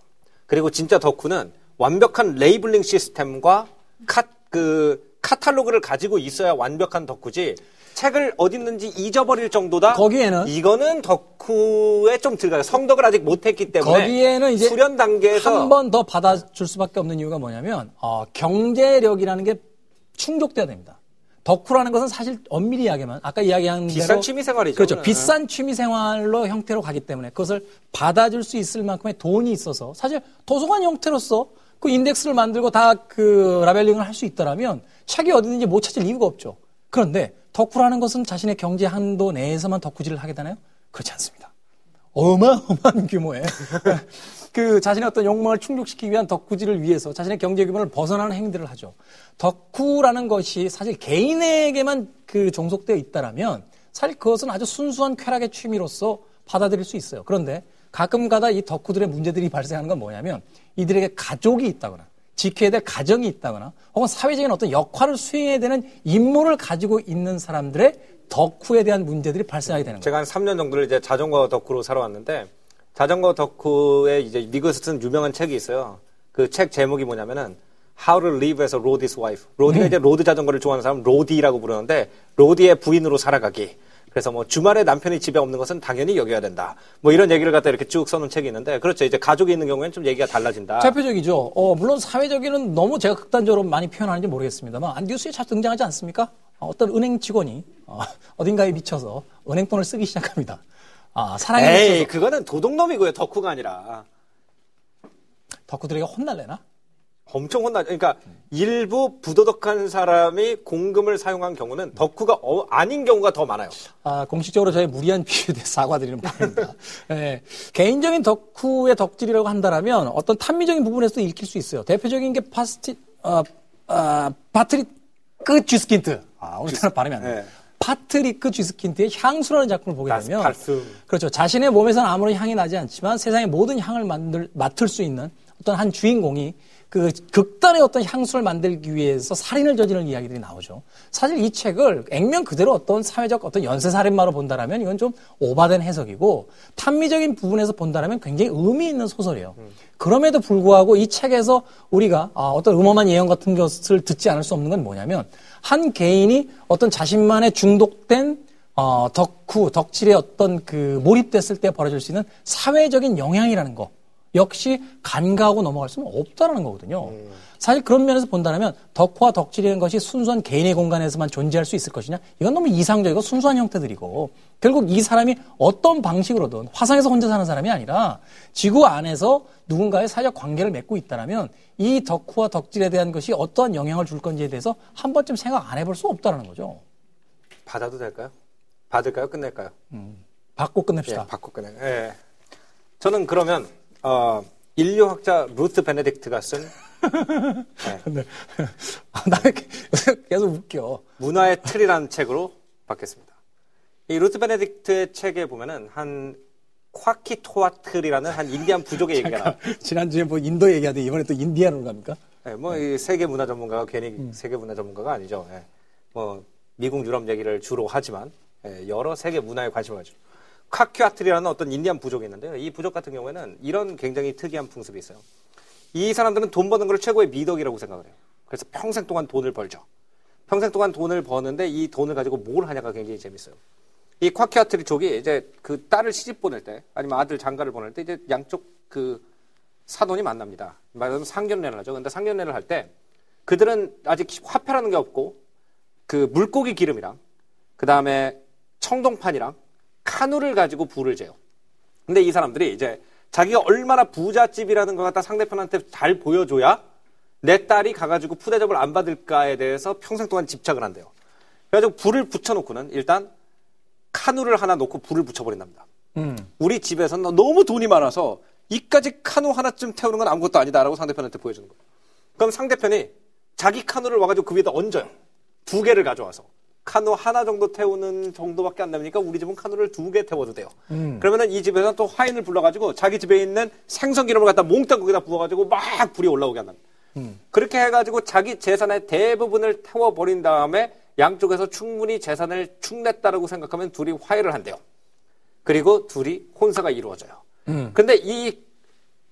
그리고 진짜 덕후는 완벽한 labeling 시스템과 카, 그, 카탈로그를 가지고 있어야 완벽한 덕후지, 책을 어디 있는지 잊어버릴 정도다? 거기에는 이거는 덕후에 좀 들어가요. 성덕을 아직 못했기 때문에. 거기에는 이제 수련 단계에서. 한 번 더 받아줄 수밖에 없는 이유가 뭐냐면 어, 경제력이라는 게 충족돼야 됩니다. 덕후라는 것은 사실 엄밀히 이야기하면 아까 이야기한 비싼 대로 취미 생활이죠. 그렇죠. 그거는. 비싼 취미 생활로 형태로 가기 때문에 그것을 받아줄 수 있을 만큼의 돈이 있어서 사실 도서관 형태로서 그 인덱스를 만들고 다 그 라벨링을 할 수 있더라면 책이 어디 있는지 못 찾을 이유가 없죠. 그런데 덕후라는 것은 자신의 경제 한도 내에서만 덕후질을 하게 되나요? 그렇지 않습니다. 어마어마한 규모의 그 자신의 어떤 욕망을 충족시키기 위한 덕후질을 위해서 자신의 경제 규모를 벗어나는 행위들을 하죠. 덕후라는 것이 사실 개인에게만 그 종속되어 있다라면 사실 그것은 아주 순수한 쾌락의 취미로서 받아들일 수 있어요. 그런데 가끔가다 이 덕후들의 문제들이 발생하는 건 뭐냐면 이들에게 가족이 있다거나 지켜야 될 가정이 있다거나 혹은 사회적인 어떤 역할을 수행해야 되는 임무를 가지고 있는 사람들의 덕후에 대한 문제들이 발생하게 되는 거예요. 제가 한 3년 정도를 이제 자전거 덕후로 살아왔는데 자전거 덕후의 이제 미국에서 쓴 유명한 책이 있어요. 그 책 제목이 뭐냐면은 How to Live as a Roadie's Wife. Roadie가 이제 로드 자전거를 좋아하는 사람 Roadie라고 부르는데 Roadie의 부인으로 살아가기. 그래서 뭐 주말에 남편이 집에 없는 것은 당연히 여겨야 된다. 뭐 이런 얘기를 갖다 이렇게 쭉 써놓은 책이 있는데 그렇죠. 이제 가족이 있는 경우에는 좀 얘기가 달라진다. 대표적이죠. 어, 물론 사회적인은 너무 제가 극단적으로 많이 표현하는지 모르겠습니다만 아, 뉴스에 자주 등장하지 않습니까? 어, 떤 은행 직원이 어, 딘가에 미쳐서 은행 돈을 쓰기 시작합니다. 아, 사랑에 에이, 미쳐서 그거는 도둑놈이고요. 덕후가 아니라. 덕후들에게 혼날래나? 엄청 혼나. 그러니까 일부 부도덕한 사람이 공금을 사용한 경우는 덕후가 어- 아닌 경우가 더 많아요. 아, 공식적으로 저의 무리한 비유에 대해 사과드리는 바입니다. 예, 개인적인 덕후의 덕질이라고 한다라면 어떤 탐미적인 부분에서도 읽힐 수 있어요. 대표적인 게 파스티, 어, 아, 파트리, 그 쥐스킨트. 아, 오늘따라 발음이 안 돼. 네. 파트리크 쥐스킨트의 향수라는 작품을 보게 되면. 그렇죠. 자신의 몸에서는 아무런 향이 나지 않지만 세상의 모든 향을 만들, 맡을 수 있는 어떤 한 주인공이 그 극단의 어떤 향수를 만들기 위해서 살인을 저지르는 이야기들이 나오죠. 사실 이 책을 액면 그대로 어떤 사회적 어떤 연쇄 살인마로 본다라면 이건 좀 오바된 해석이고 탐미적인 부분에서 본다라면 굉장히 의미 있는 소설이에요. 그럼에도 불구하고 이 책에서 우리가 아, 어떤 음험한 예언 같은 것을 듣지 않을 수 없는 건 뭐냐면 한 개인이 어떤 자신만의 중독된 어, 덕후, 덕질의 어떤 그 몰입됐을 때 벌어질 수 있는 사회적인 영향이라는 거. 역시 간과하고 넘어갈 수는 없다라는 거거든요. 사실 그런 면에서 본다면 덕후와 덕질이라는 것이 순수한 개인의 공간에서만 존재할 수 있을 것이냐? 이건 너무 이상적이고 순수한 형태들이고 결국 이 사람이 어떤 방식으로든 화성에서 혼자 사는 사람이 아니라 지구 안에서 누군가의 사회적 관계를 맺고 있다라면 이 덕후와 덕질에 대한 것이 어떠한 영향을 줄 건지에 대해서 한 번쯤 생각 안 해볼 수 없다라는 거죠. 받아도 될까요? 받을까요? 끝낼까요? 받고 끝냅시다. 예, 받고 끝내. 예. 저는 그러면 어, 인류학자 루트 베네딕트가 쓴 네. 아, 나 이렇게 계속 웃겨. 문화의 틀이라는 책으로 받겠습니다. 이 루트 베네딕트의 책에 보면은 한 콰키우틀이라는 한 인디안 부족의 얘기가 나와요. 지난주에 뭐 인도 얘기하더니 이번에 또 인디아로 갑니까? 예, 뭐, 이 세계 문화 전문가가 괜히 세계 문화 전문가가 아니죠. 예. 뭐, 미국, 유럽 얘기를 주로 하지만, 예, 여러 세계 문화에 관심을 가지고. 콰키우틀이라는 어떤 인디안 부족이 있는데요. 이 부족 같은 경우에는 이런 굉장히 특이한 풍습이 있어요. 이 사람들은 돈 버는 걸 최고의 미덕이라고 생각을 해요. 그래서 평생 동안 돈을 벌죠. 평생 동안 돈을 버는데 이 돈을 가지고 뭘 하냐가 굉장히 재밌어요. 이 콰키아트리족이 이제 그 딸을 시집 보낼 때 아니면 아들 장가를 보낼 때 이제 양쪽 그 사돈이 만납니다. 말하자면 상견례를 하죠. 근데 상견례를 할 때 그들은 아직 화폐라는 게 없고 그 물고기 기름이랑 그 다음에 청동판이랑 카누를 가지고 불을 재요. 근데 이 사람들이 이제 자기가 얼마나 부잣집이라는 걸 갖다 상대편한테 잘 보여줘야 내 딸이 가가지고 푸대접을 안 받을까에 대해서 평생 동안 집착을 한대요. 그래가지고 불을 붙여놓고는 일단 카누를 하나 놓고 불을 붙여버린답니다. 우리 집에서는 너무 돈이 많아서 이까지 카누 하나쯤 태우는 건 아무것도 아니다라고 상대편한테 보여주는 거예요. 그럼 상대편이 자기 카누를 와가지고 그 위에다 얹어요. 두 개를 가져와서. 카누 하나 정도 태우는 정도밖에 안 되니까 우리 집은 카누를 두 개 태워도 돼요. 그러면은 이 집에서는 또 화인을 불러가지고 자기 집에 있는 생선 기름을 갖다 몽땅 거기다 부어가지고 막 불이 올라오게 한답니다. 그렇게 해가지고 자기 재산의 대부분을 태워버린 다음에 양쪽에서 충분히 재산을 축냈다라고 생각하면 둘이 화해를 한대요. 그리고 둘이 혼사가 이루어져요. 근데 이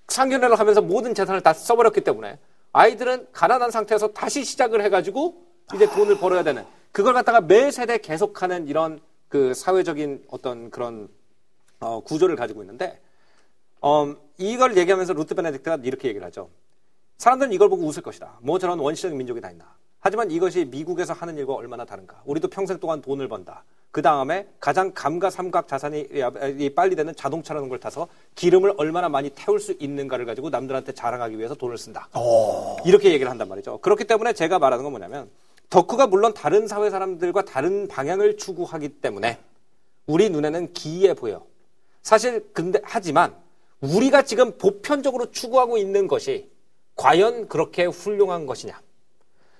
상견례를 하면서 모든 재산을 다 써버렸기 때문에 아이들은 가난한 상태에서 다시 시작을 해가지고 이제 돈을 벌어야 되는 그걸 갖다가 매 세대 계속하는 이런 그 사회적인 어떤 그런 어, 구조를 가지고 있는데 음, 이걸 얘기하면서 루트 베네딕트가 이렇게 얘기를 하죠. 사람들은 이걸 보고 웃을 것이다. 뭐 저런 원시적인 민족이 다 있나. 하지만 이것이 미국에서 하는 일과 얼마나 다른가. 우리도 평생 동안 돈을 번다. 그 다음에 가장 감가 삼각 자산이 빨리 되는 자동차라는 걸 타서 기름을 얼마나 많이 태울 수 있는가를 가지고 남들한테 자랑하기 위해서 돈을 쓴다. 이렇게 얘기를 한단 말이죠. 그렇기 때문에 제가 말하는 건 뭐냐면 덕후가 물론 다른 사회 사람들과 다른 방향을 추구하기 때문에 우리 눈에는 기이해 보여. 사실 근데 하지만 우리가 지금 보편적으로 추구하고 있는 것이 과연 그렇게 훌륭한 것이냐?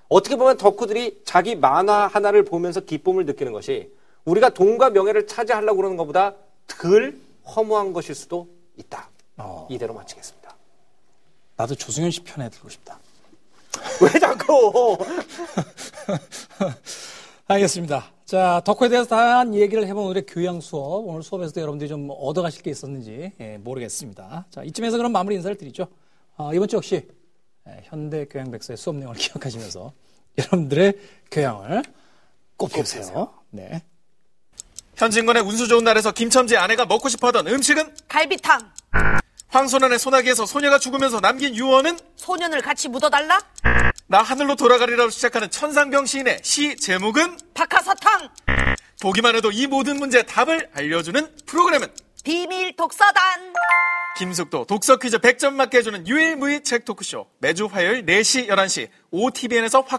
어떻게 보면 덕후들이 자기 만화 하나를 보면서 기쁨을 느끼는 것이 우리가 돈과 명예를 차지하려고 그러는 것보다 덜 허무한 것일 수도 있다. 어. 이대로 마치겠습니다. 나도 조승현 씨 편에 들고 싶다. 왜 자꾸? 알겠습니다. 자, 덕후에 대해서 다양한 얘기를 해본 오늘의 교양 수업. 오늘 수업에서도 여러분들이 좀 얻어가실 게 있었는지 예, 모르겠습니다. 자, 이쯤에서 그럼 마무리 인사를 드리죠. 아, 이번 주 역시 예, 현대 교양 백서의 수업 내용을 기억하시면서 여러분들의 교양을 꼽히세요. 네. 현진건의 운수 좋은 날에서 김첨지 아내가 먹고 싶어 하던 음식은 갈비탕. 황소년의 소나기에서 소녀가 죽으면서 남긴 유언은 소년을 같이 묻어달라. 나 하늘로 돌아가리라고 시작하는 천상병 시인의 시 제목은 박하사탕. 보기만 해도 이 모든 문제의 답을 알려주는 프로그램은 비밀 독서단. 김숙도 독서 퀴즈 100점 맞게 해주는 유일무이 책 토크쇼 매주 화요일 4시 11시 OTBN에서 확